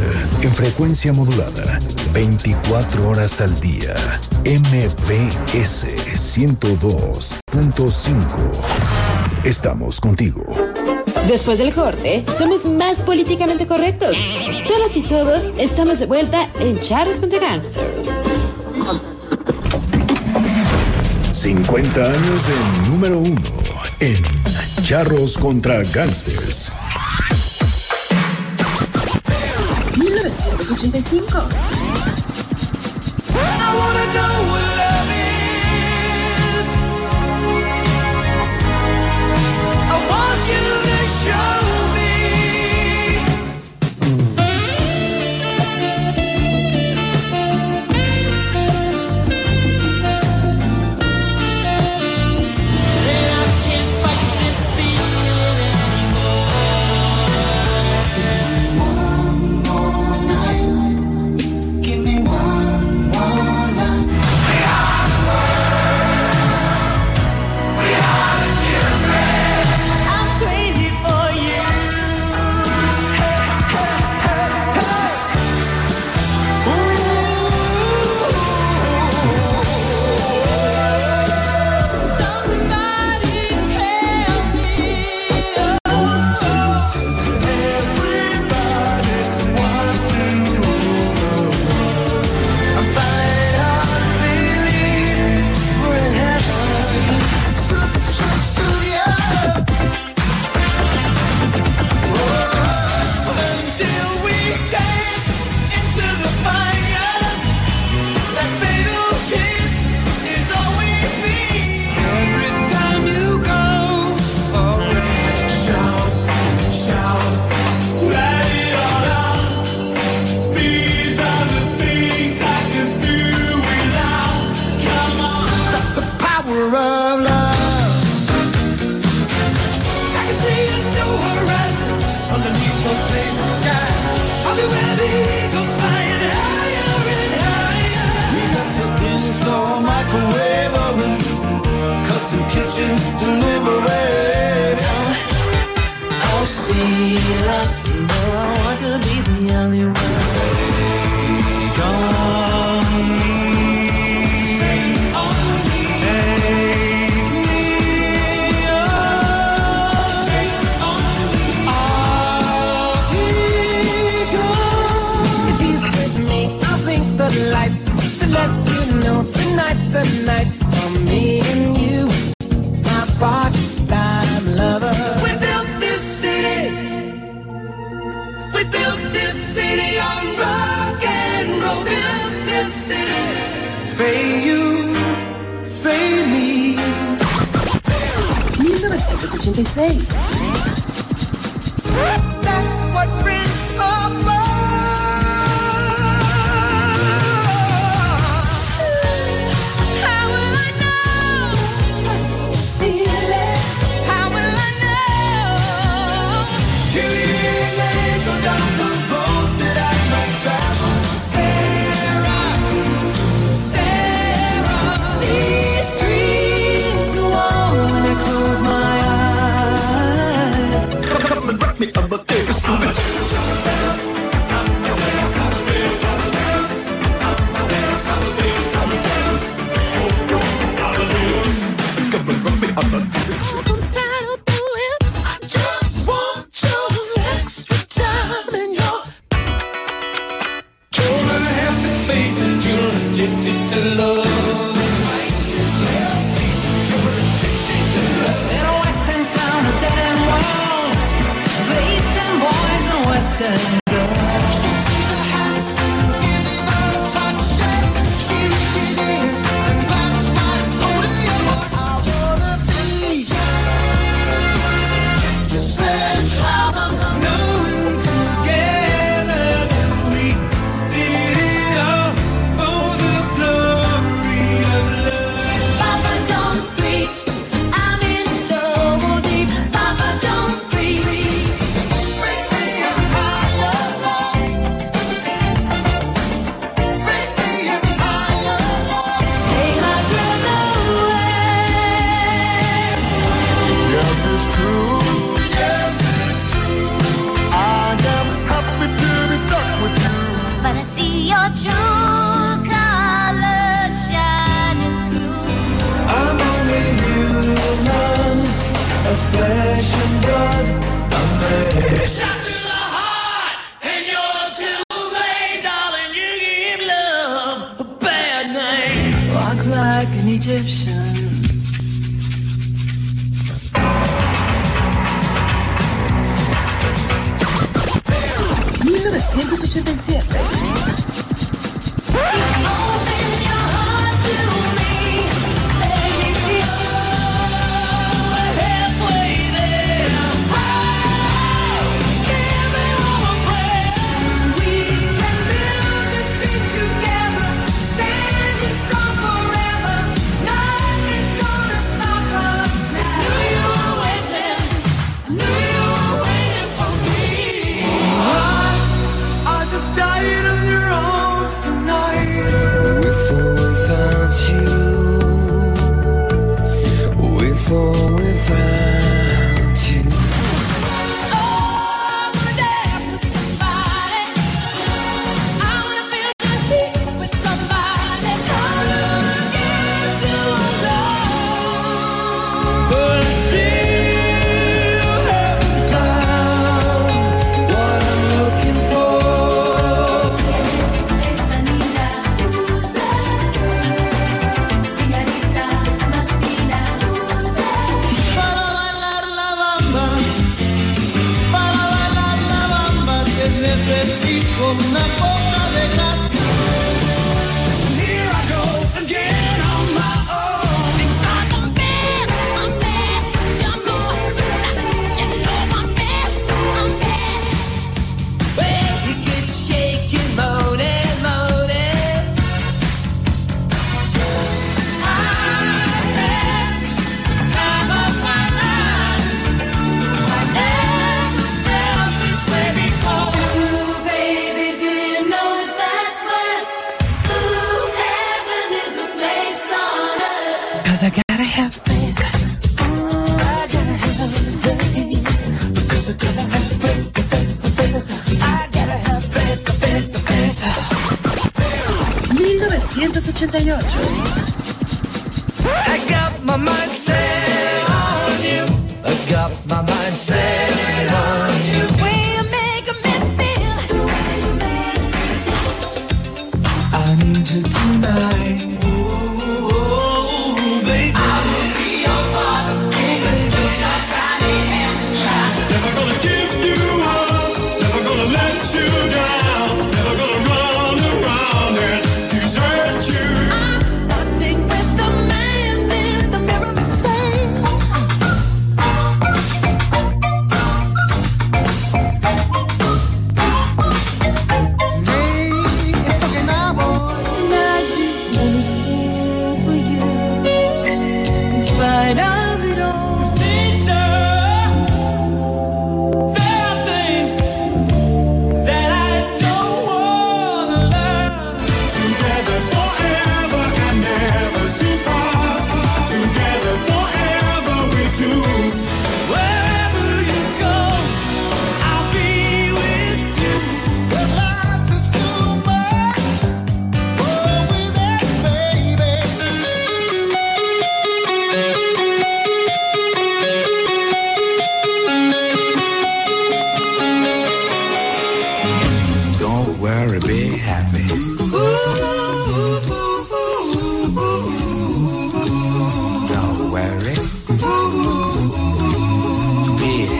en frecuencia modulada 24 horas al día. MBS 102.5 Estamos contigo Después del corte, somos más políticamente correctos. Todas y todos estamos de vuelta en Charros contra Gangsters. 50 años de número uno en Charros contra Gangsters. 1985. She's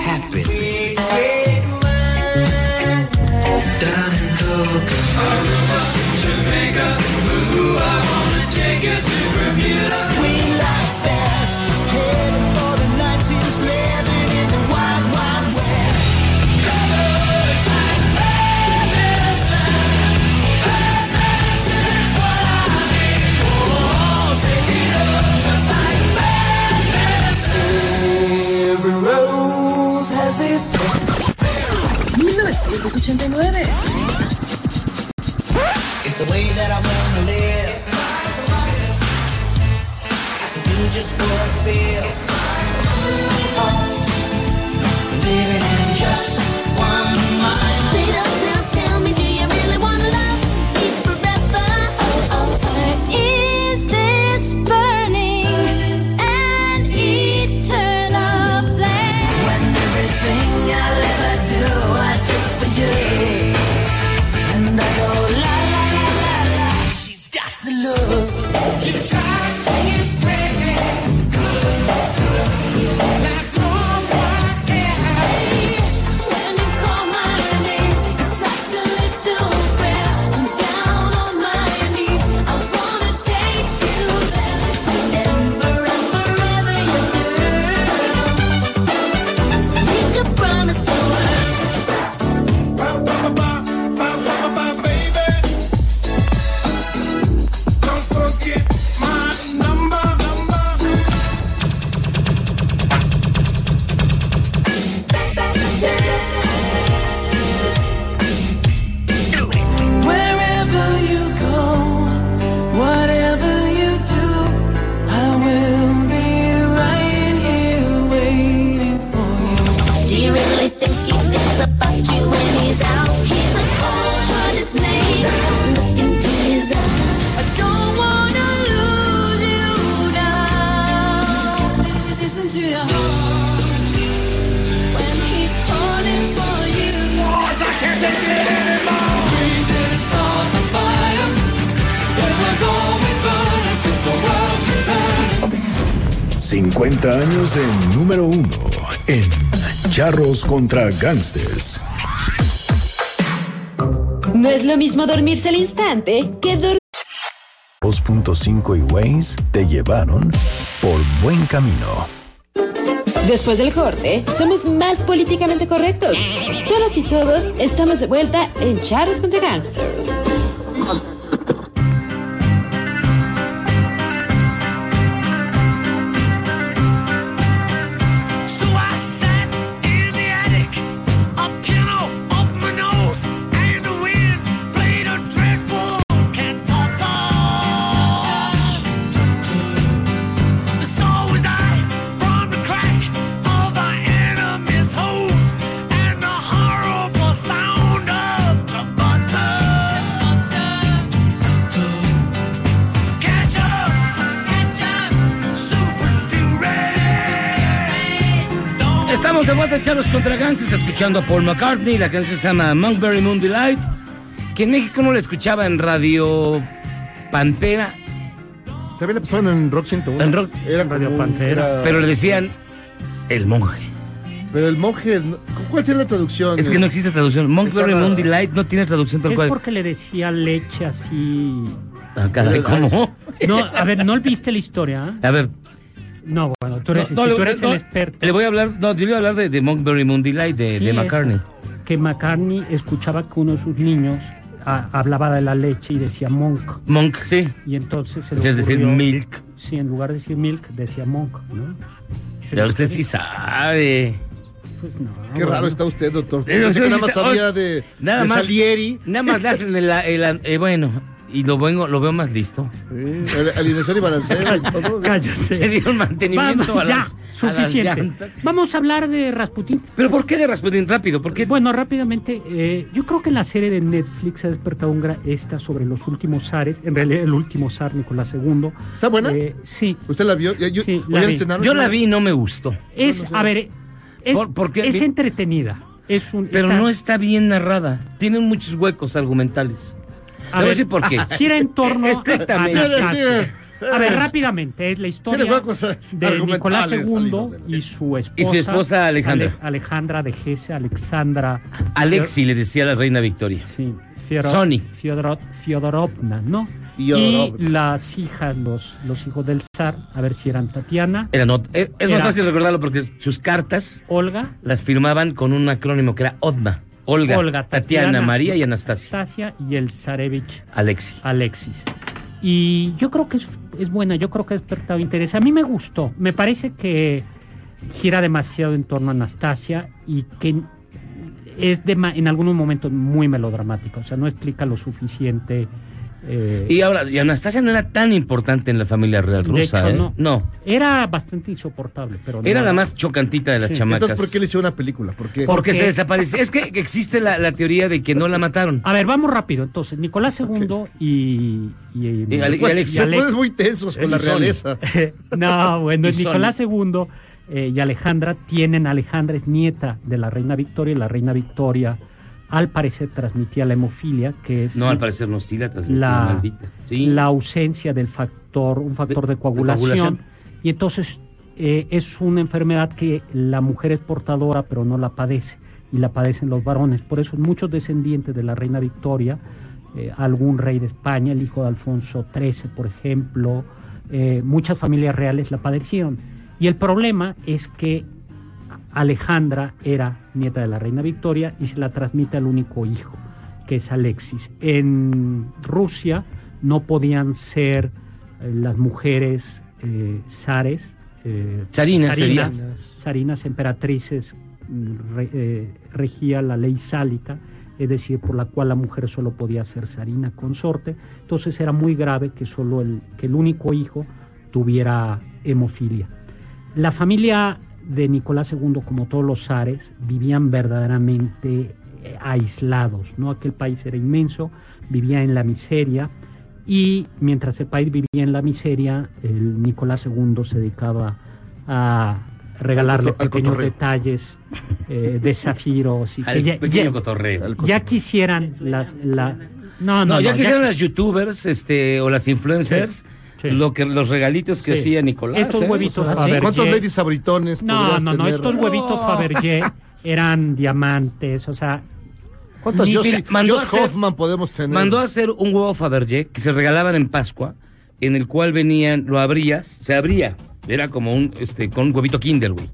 happen. Red, red wine. Down in Cocoa. Aruba, Jamaica. Ooh, I wanna take you to Bermuda. 1989. It's the way that I wanna live. I can do just what I feel. 50 años de número uno en Charros contra Gangsters. No es lo mismo dormirse al instante que dormir. 2.5 y Waze te llevaron por buen camino. Después del corte, somos más políticamente correctos. Todas y todos estamos de vuelta en Charros contra Gangsters. Estamos de vuelta, Charlos contra escuchando a Paul McCartney. La canción se llama Monkberry Moon Delight, que en México no la escuchaba en Radio Pantera. También la pasaban en Rock 101. En Rock- Era Radio como- Pantera. era- Pero le decían El Monje. Pero el monje, ¿cuál sería la traducción? Es que no existe traducción. Monkberry Moon Delight no tiene traducción tal Es cual. porque le decía leche así. Ah, ¿cómo? No, a ver, ¿no viste la historia? A ver. No, bueno, tú eres, No, si no, tú eres no, el experto. Le voy a hablar, no, yo le voy a hablar de, de Monkberry Moon Delight de, Sí, de eso. McCartney. Que McCartney escuchaba que uno de sus niños ah, hablaba de la leche y decía monk. Monk, sí. Y entonces se le Es decir, ocurrió- milk. Sí, en lugar de decir milk, decía monk, ¿no? Ya usted ocurrió. sí sabe. Pues no, Qué bueno. raro está usted, doctor. Eh, Pensé no, que nada más sabía oh, de, nada de más- Salieri. Nada más le hacen el, el- eh, bueno, y lo vengo, lo veo más listo. Sí, el- alineación y balanceo. y todo. Cállate. Le dieron mantenimiento Vamos, a ya, las, a las suficiente. Vamos a hablar de Rasputín. ¿Pero por qué de Rasputin? Rápido, ¿por qué? Bueno, rápidamente, eh, yo creo que la serie de Netflix ha despertado un gran esta sobre los últimos zares, en realidad el último zar Nicolás II. ¿Está buena? Eh, sí. ¿Usted la vio? Yo- Sí, ¿o la vi. Yo la vi y no me gustó. Es, no sé. a ver, es, ¿Por- por qué? es Vi- entretenida. Es un, Pero está- no está bien narrada. Tiene muchos huecos argumentales. A a ver, decir por qué. *laughs* gira en torno *laughs* a Estrictamente. Anastasio. A ver, rápidamente, es la historia de Nicolás II y su esposa. Y su esposa Alejandra. Ale- Alejandra de Gese, Alexandra. Alexi le decía a la reina Victoria. Sí, Fiodor- Sony. Fiodor- Fiodorovna, ¿no? Y las hijas, los, los hijos del zar, a ver si eran Tatiana. Era no- eh, es más Era- fácil recordarlo porque sus cartas Olga. las firmaban con un acrónimo que era ODMA. Olga, Olga, Tatiana, Tatiana, María y Anastasia. Anastasia y el zarevich Alexi. Alexis. Y yo creo que es, es buena, yo creo que ha despertado interés. A mí me gustó, me parece que gira demasiado en torno a Anastasia y que es de en algunos momentos muy melodramática, o sea, no explica lo suficiente. Eh, Y ahora, y Anastasia no era tan importante en la familia real De rusa, hecho, ¿eh? no. Era bastante insoportable, pero Era no- la más chocantita de las Sí. chamacas. Entonces, ¿por qué le hicieron una película? ¿Por qué? Porque se desapareció. Es que existe la, la teoría de que no la mataron. A ver, vamos rápido. Entonces, Nicolás II y, y, Y Ale- y Alex- muy tensos con la realeza. *laughs* no, bueno. Nicolás II eh, y Alejandra tienen, Alejandra es nieta de la reina Victoria y la reina Victoria al parecer transmitía la hemofilia, que es No, al parecer no, sí la transmitió, la, maldita. Sí. la ausencia del factor, un factor de, coagulación. coagulación. Y entonces eh, es una enfermedad que la mujer es portadora, pero no la padece, y la padecen los varones. Por eso muchos descendientes de la reina Victoria, eh, algún rey de España, el hijo de Alfonso XIII, por ejemplo, eh, muchas familias reales la padecieron. Y el problema es que Alejandra era nieta de la reina Victoria y se la transmite al único hijo, que es Alexis. En Rusia no podían ser eh, las mujeres eh, zares, eh, Zarinas zarinas, emperatrices, mm, re- eh, regía la ley sálica, es decir, por la cual la mujer solo podía ser zarina consorte. Entonces era muy grave que solo el, que el único hijo tuviera hemofilia. La familia de Nicolás II, como todos los zares, vivían verdaderamente eh, aislados, ¿no? Aquel país era inmenso, vivía en la miseria y mientras el país vivía en la miseria, el Nicolás II se dedicaba a regalarle Al pequeños cotorreo. detalles eh, *laughs* de zafiros y Al que pequeño cotorreo. Al ya quisieran las la no no, No, ya no, quisieron las youtubers este, o las influencers lo que, los regalitos que Sí. hacía Nicolás. Estos ¿eh? huevitos O sea, Fabergé. ¿Cuántos ladies sabritones? No, no, no, tener? estos huevitos Fabergé *laughs* eran diamantes, o sea, ¿Cuántos ni- Josh, Mira, mandó Josh a hacer- Hoffman podemos tener? Mandó a hacer un huevo Fabergé que se regalaban en Pascua, en el cual venían, lo abrías, se abría, era como un, este, con un huevito Kinder, güey.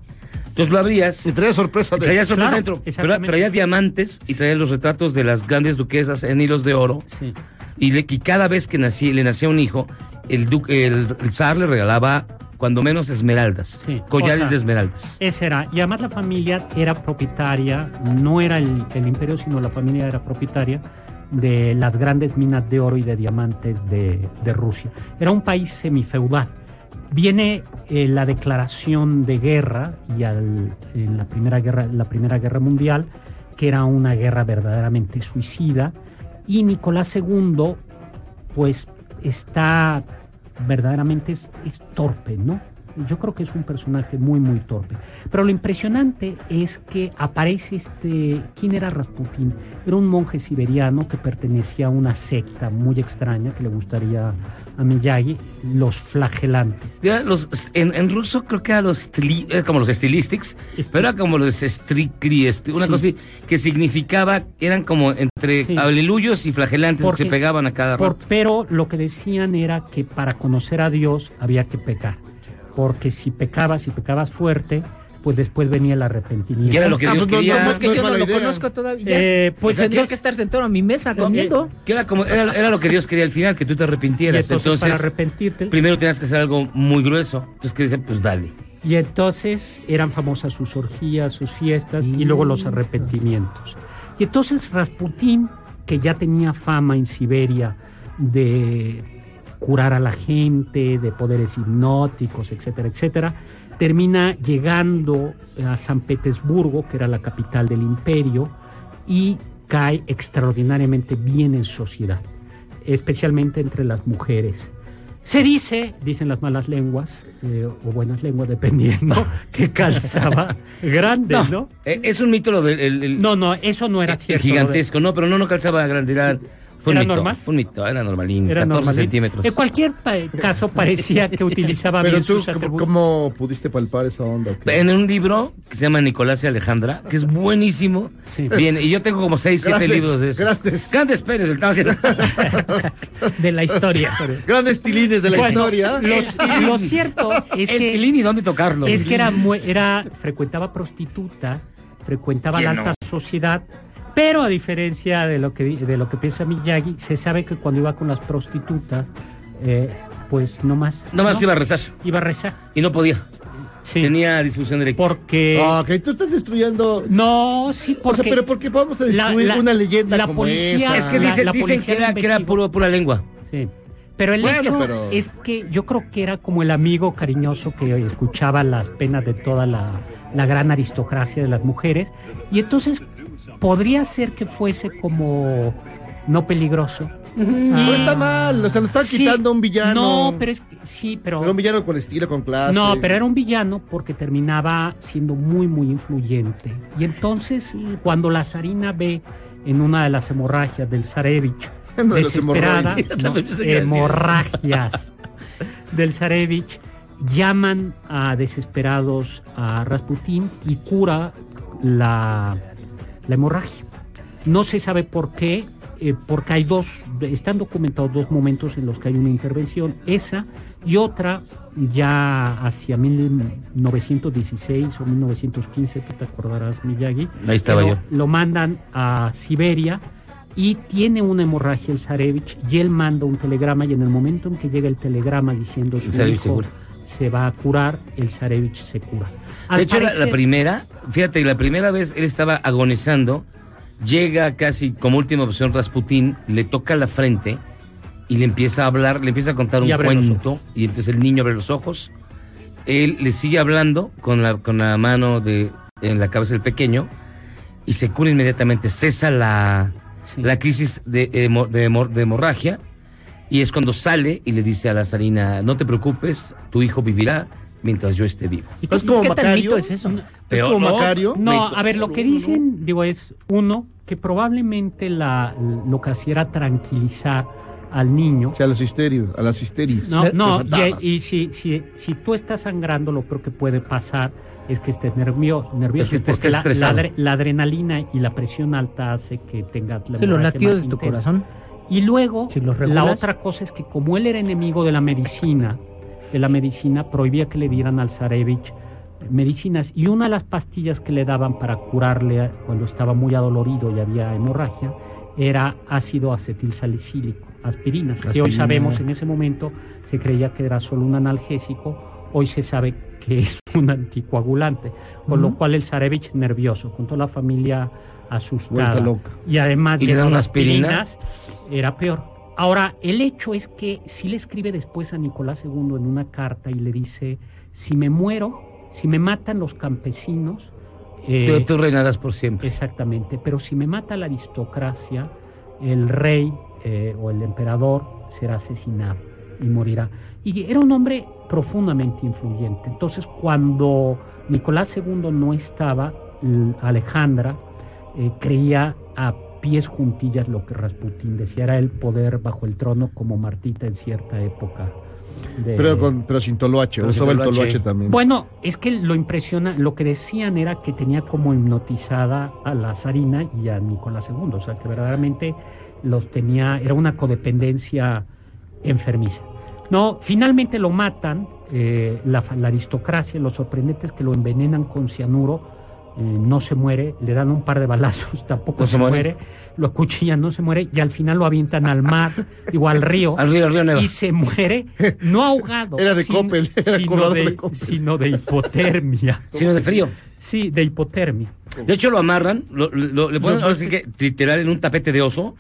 Entonces lo abrías. Y traía sorpresa de- Traía sorpresa Claro, dentro. Pero traía diamantes y traía los retratos de las grandes duquesas en hilos de oro. Y, le- y cada vez que nací, le nacía un hijo, el, du- el, el zar le regalaba cuando menos esmeraldas. collares o sea, de esmeraldas. Ese era. Y además la familia era propietaria, no era el, el imperio, sino la familia era propietaria de las grandes minas de oro y de diamantes de, de Rusia. Era un país semifeudal. Viene eh, la declaración de guerra y al- en la primera guerra, la primera guerra mundial, que era una guerra verdaderamente suicida, y Nicolás II, pues está verdaderamente es, torpe, ¿no? Yo creo que es un personaje muy, muy torpe. Pero lo impresionante es que aparece este... ¿Quién era Rasputín? Era un monje siberiano que pertenecía a una secta muy extraña que le gustaría a Miyagi, los flagelantes. Los, en, en ruso creo que era los como los stilistics, pero era como los strictly, este, una Sí. cosa que significaba, eran como entre Sí. aleluyos y flagelantes Porque- que se pegaban a cada Por- rato. pero lo que decían era que para conocer a Dios había que pecar. Porque si pecabas, si pecabas fuerte, pues después venía el arrepentimiento. Que era lo que Dios quería. es que yo no lo conozco todavía. Eh, pues tendría entonces- que estar sentado a mi mesa comiendo. Que era, como, era, era lo que Dios quería al final, que tú te arrepintieras. Y entonces, entonces, para arrepentirte- primero tenías que hacer algo muy grueso. Entonces, que dice, pues dale. Y entonces eran famosas sus orgías, sus fiestas y luego los arrepentimientos. Y entonces Rasputín, que ya tenía fama en Siberia de curar a la gente, de poderes hipnóticos, etcétera, etcétera, termina llegando a San Petersburgo, que era la capital del imperio, y cae extraordinariamente bien en sociedad, especialmente entre las mujeres. Se dice, dicen las malas lenguas, eh, o buenas lenguas, *laughs* dependiendo, que calzaba grande, ¿no? No, eh, es un mito lo del... el- el- No, no, eso no era el cierto. gigantesco, no, pero no, no calzaba grande, era Fue un ¿Era mito, normal? Fue un mito, era normalín, Era 14 normal. centímetros. En cualquier pa- caso parecía que *laughs* utilizaba Pero bien tú, sus ¿cómo, pudiste palpar esa onda? En un libro que se llama Nicolás y Alejandra, que es buenísimo. Bien, y yo tengo como 6, 7 Grandes, libros de esos. grandes. Grandes Pérez, estaba haciendo. de la historia. Grandes tilines de la Bueno, historia. los- *laughs* lo cierto es El que tilín y dónde tocarlo. es que era, mu- era frecuentaba prostitutas, frecuentaba la ¿Quién alta sociedad, pero a diferencia de lo que de lo que piensa Miyagi, se sabe que cuando iba con las prostitutas, eh, pues no más. Nomás iba a rezar. Iba a rezar. Y no podía. Tenía disfunción eréctil. Porque. Ok, tú estás destruyendo. No, sí, O sea, porque. pero ¿por qué vamos a destruir La- la- una leyenda la como policía- esa? Es que dicen, la dicen policía que era, que era puro, pura lengua. Sí. Pero el Bueno, hecho pero- es que yo creo que era como el amigo cariñoso que escuchaba las penas de toda la, la gran aristocracia de las mujeres. Y entonces podría ser que fuese como no peligroso. No está mal, o sea, nos están Sí. quitando un villano. No, pero es que sí, pero. Era un villano con estilo, con clase. No, pero era un villano porque terminaba siendo muy, muy influyente. Y entonces, cuando la zarina ve en una de las hemorragias del Zarevich, *laughs* desesperada, no, hemorragias *laughs* del Zarevich, llaman a desesperados a Rasputín y cura la, la hemorragia. No se sabe por qué, eh, porque hay dos, están documentados dos momentos en los que hay una intervención, esa y otra ya hacia 1916 o 1915, tú te acordarás, Miyagi. Ahí estaba yo. Lo, mandan a Siberia y tiene una hemorragia el Zarevich y él manda un telegrama y en el momento en que llega el telegrama diciendo su hijo. Se va a curar, el Zarevich se cura. Al De hecho, la, primera, fíjate, la primera vez él estaba agonizando, llega casi como última opción Rasputín, le toca la frente y le empieza a hablar, le empieza a contar un cuento y entonces el niño abre los ojos, él le sigue hablando con la, con la mano de, en la cabeza del pequeño y se cura inmediatamente, cesa la, la crisis de, hemo- de de hemorragia y es cuando sale y le dice a la zarina, no te preocupes, tu hijo vivirá mientras yo esté vivo. ¿Y qué- qué tan mito es eso? Pero como no, Macario? No, a ver, lo que dicen, digo, es uno, que probablemente la, lo que hacía era tranquilizar al niño. O sea, a los histerios, a las histerias. No, no, y, y si, si, si tú estás sangrando, lo peor que puede pasar es que estés nervio, nervioso, Es que estés porque la, estresado. la adre- la adrenalina y la presión alta hace que tengas la Sí, los latidos más de tu intensa. corazón. Y luego, Si los la otra cosa es que como él era enemigo de la medicina, de la medicina prohibía que le dieran al Zarevich medicinas y una de las pastillas que le daban para curarle cuando estaba muy adolorido y había hemorragia era ácido acetil salicílico, aspirinas, que hoy sabemos en ese momento se creía que era solo un analgésico, hoy se sabe que *laughs* es un anticoagulante, con lo cual el Zarevich nervioso, con toda la familia asustada. loca. y además ¿Y le dan aspirinas, era peor. Ahora, el hecho es que si le escribe después a Nicolás II en una carta y le dice, si me muero, si me matan los campesinos, eh, Tú, tú reinarás por siempre. exactamente, pero si me mata la aristocracia, el rey eh, o el emperador será asesinado y morirá. Y era un hombre profundamente influyente. Entonces, cuando Nicolás II no estaba, Alejandra eh, creía a pies juntillas lo que Rasputín decía, era el poder bajo el trono como Martita en cierta época. de- Pero, con, pero sin toloache, Pero sin usaba el toloache. también. bueno, es que lo impresiona, lo que decían era que tenía como hipnotizada a la zarina y a Nicolás II, o sea que verdaderamente los tenía, era una codependencia enfermiza. No, finalmente lo matan, eh, la, la aristocracia, lo sorprendente es que lo envenenan con cianuro, eh, no se muere, le dan un par de balazos, *laughs* tampoco No se, se muere. lo acuchillan, no se muere, y al final lo avientan al mar, *laughs* digo al río, Al río, al río Neva. y se muere, no ahogado, *laughs* Era de sin- Coppel, era sino, de, de Coppel. sino de hipotermia. Sino de frío. Sí, de hipotermia. De hecho, lo amarran, lo, lo- le ponen, ahora sí que, literal, en un tapete de oso,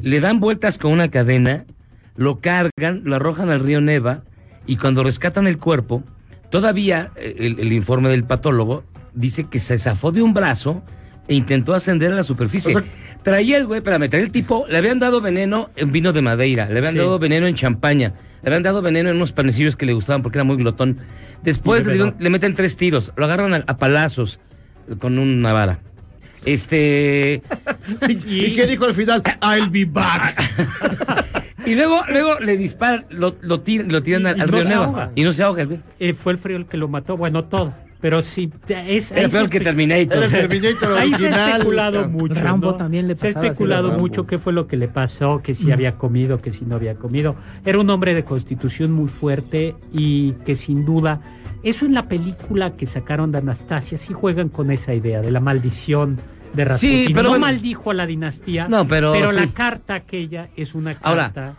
le dan vueltas con una cadena, lo cargan, lo arrojan al río Neva, y cuando rescatan el cuerpo, todavía eh, el, el informe del patólogo dice que se zafó de un brazo e intentó ascender a la superficie. O sea- traía el güey, espérame, traía el tipo, le habían dado veneno en vino de Madeira, le habían Sí. dado veneno en champaña, le habían dado veneno en unos panecillos que le gustaban porque era muy glotón. Después le, dieron- le meten tres tiros, lo agarran a, a palazos con una vara. Este. *laughs* ¿Y qué dijo al final? I'll be back. *laughs* Y luego, luego le disparan, lo, lo tiran, lo tiran al, Y al no río Neva. Y no se ahoga el güey. Eh, fue el frío el que lo mató, bueno, todo. Pero sí, es, Era peor que Terminator. Terminator *laughs* Ahí se ha especulado mucho. Rambo ¿no? también le Se ha especulado mucho qué fue lo que le pasó, que si Mm. había comido, que si no había comido. Era un hombre de constitución muy fuerte y que sin duda, eso en la película que sacaron de Anastasia, sí juegan con esa idea de la maldición de Rasputin. Sí, pero no bueno. maldijo a la dinastía, No, pero la sí. carta aquella es una Ahora, carta...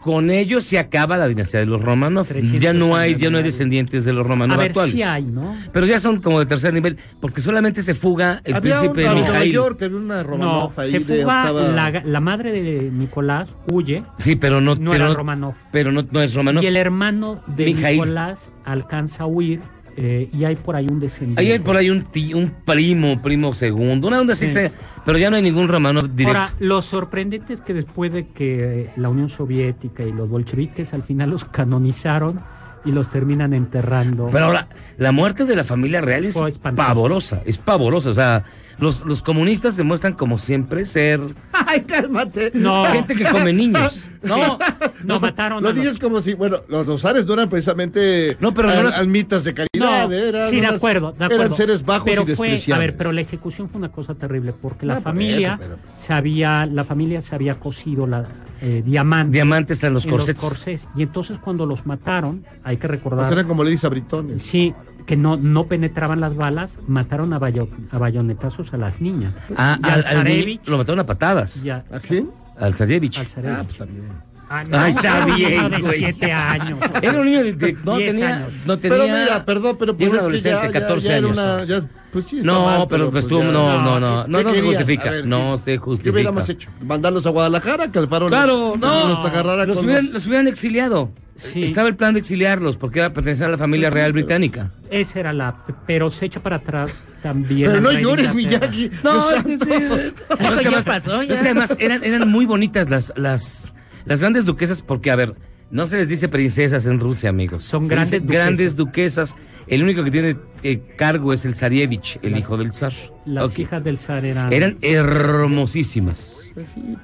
Con ellos se acaba la dinastía de los Romanov. Ya no hay, ya no hay descendientes de los Romanov A ver, actuales. sí hay, ¿no? Pero ya son como de tercer nivel, porque solamente se fuga el Había príncipe una en Nueva Mijail. York, había una Romanov No, ahí se fuga, octava- la, la madre de Nicolás huye, Sí, pero no, no pero era no- Romanov. Pero no, no es Romanov. Y el hermano de Mijail. Nicolás alcanza a huir eh, y hay por ahí un descendiente. Ahí hay por ahí un, ti- un primo, primo segundo, una onda así Sí. extraña, pero ya no hay ningún Romanov directo. Ahora, lo sorprendente es que después de que la Unión Soviética y los bolcheviques al final los canonizaron y los terminan enterrando. Pero ahora, la muerte de la familia real es pavorosa, es pavorosa. O sea, los, los comunistas demuestran como siempre ser *laughs* Ay, cálmate. No. gente que come niños. *laughs* No, no, mataron Lo a los- dices como si, bueno, los dosares no eran precisamente No, pero no al- almitas de caridad, No, eran sí, de acuerdo, de Eran acuerdo. seres bajos pero y fue, a ver, pero la ejecución fue una cosa terrible porque la No, por familia eso, pero- se había, la familia se había cosido la eh, diamantes, Diamantes en los corsets. corsés. y entonces cuando los mataron, hay que recordar, Pues eran como Lady Sabritones. sí, que no no penetraban las balas, mataron a, bayo- a bayonetazos a las niñas. Ah, Y al, al al Zarevich, lo mataron a patadas. ya- ¿A quién? Al Zarevich. al Zarevich. Ah, pues está bien. Ah, no, Ahí está un bien, niño de güey. siete años. *laughs* Era un niño de, de- no, tenía, años. no tenía. Pero mira, perdón, pero ya pues era es que adolescente, ya, ya- 14 ya era años. una- ya- pues sí, está no, mal, pero, pues estuvo, ya- no, no, no, no, ¿Qué no se justifica, ver, no ¿qué- se ¿Qué justifica. hubiéramos hecho? ¿Mandarlos a Guadalajara? Que el faro Claro, no, los agarrara los con hubieran, los- los hubieran exiliado. Sí. Estaba el plan de exiliarlos porque era pertenecer a la familia sí, real británica. Esa era la, pero se echa para atrás también. Pero no llores. Miyagi. No, Los es que- es ya pasó, ya. es que además eran, eran muy bonitas las, las, las grandes duquesas, porque, a ver, no se les dice princesas en Rusia, amigos. Son Se grandes duquesas. grandes duquesas. El único que tiene eh, cargo es el Zarievich, el hijo del zar. Las Ok. hijas del zar eran. Eran hermosísimas.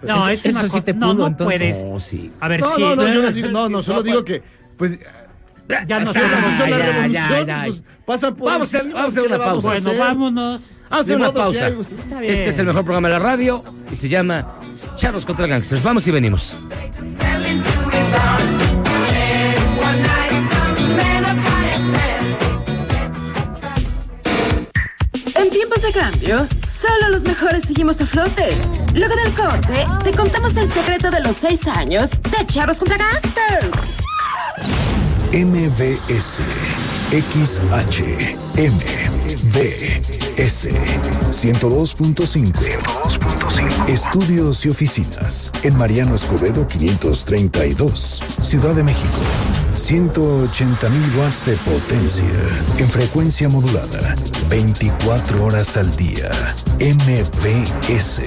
No, es Eso una sí co- te no, pudo, no entonces. puedes. Sí. A ver, No, sí. no, no, yo no digo, no, no, solo digo que, pues, Ya Ah, hizo la ya, ya, pues, pasan por Vamos a- encima, vamos a hacer ¿qué una pausa. Bueno, vámonos. Vamos a hacer una pausa. Este es el mejor programa de la radio y se llama Charlos contra Gangsters. Vamos y venimos. En tiempos de cambio, solo los mejores seguimos a flote. Luego del corte, te contamos el secreto de los seis años de Charros contra Gangsters. MBS XH MBS 102.5 Estudios y oficinas en Mariano Escobedo 532 Ciudad de México. 180.000 watts de potencia en frecuencia modulada 24 horas al día. MBS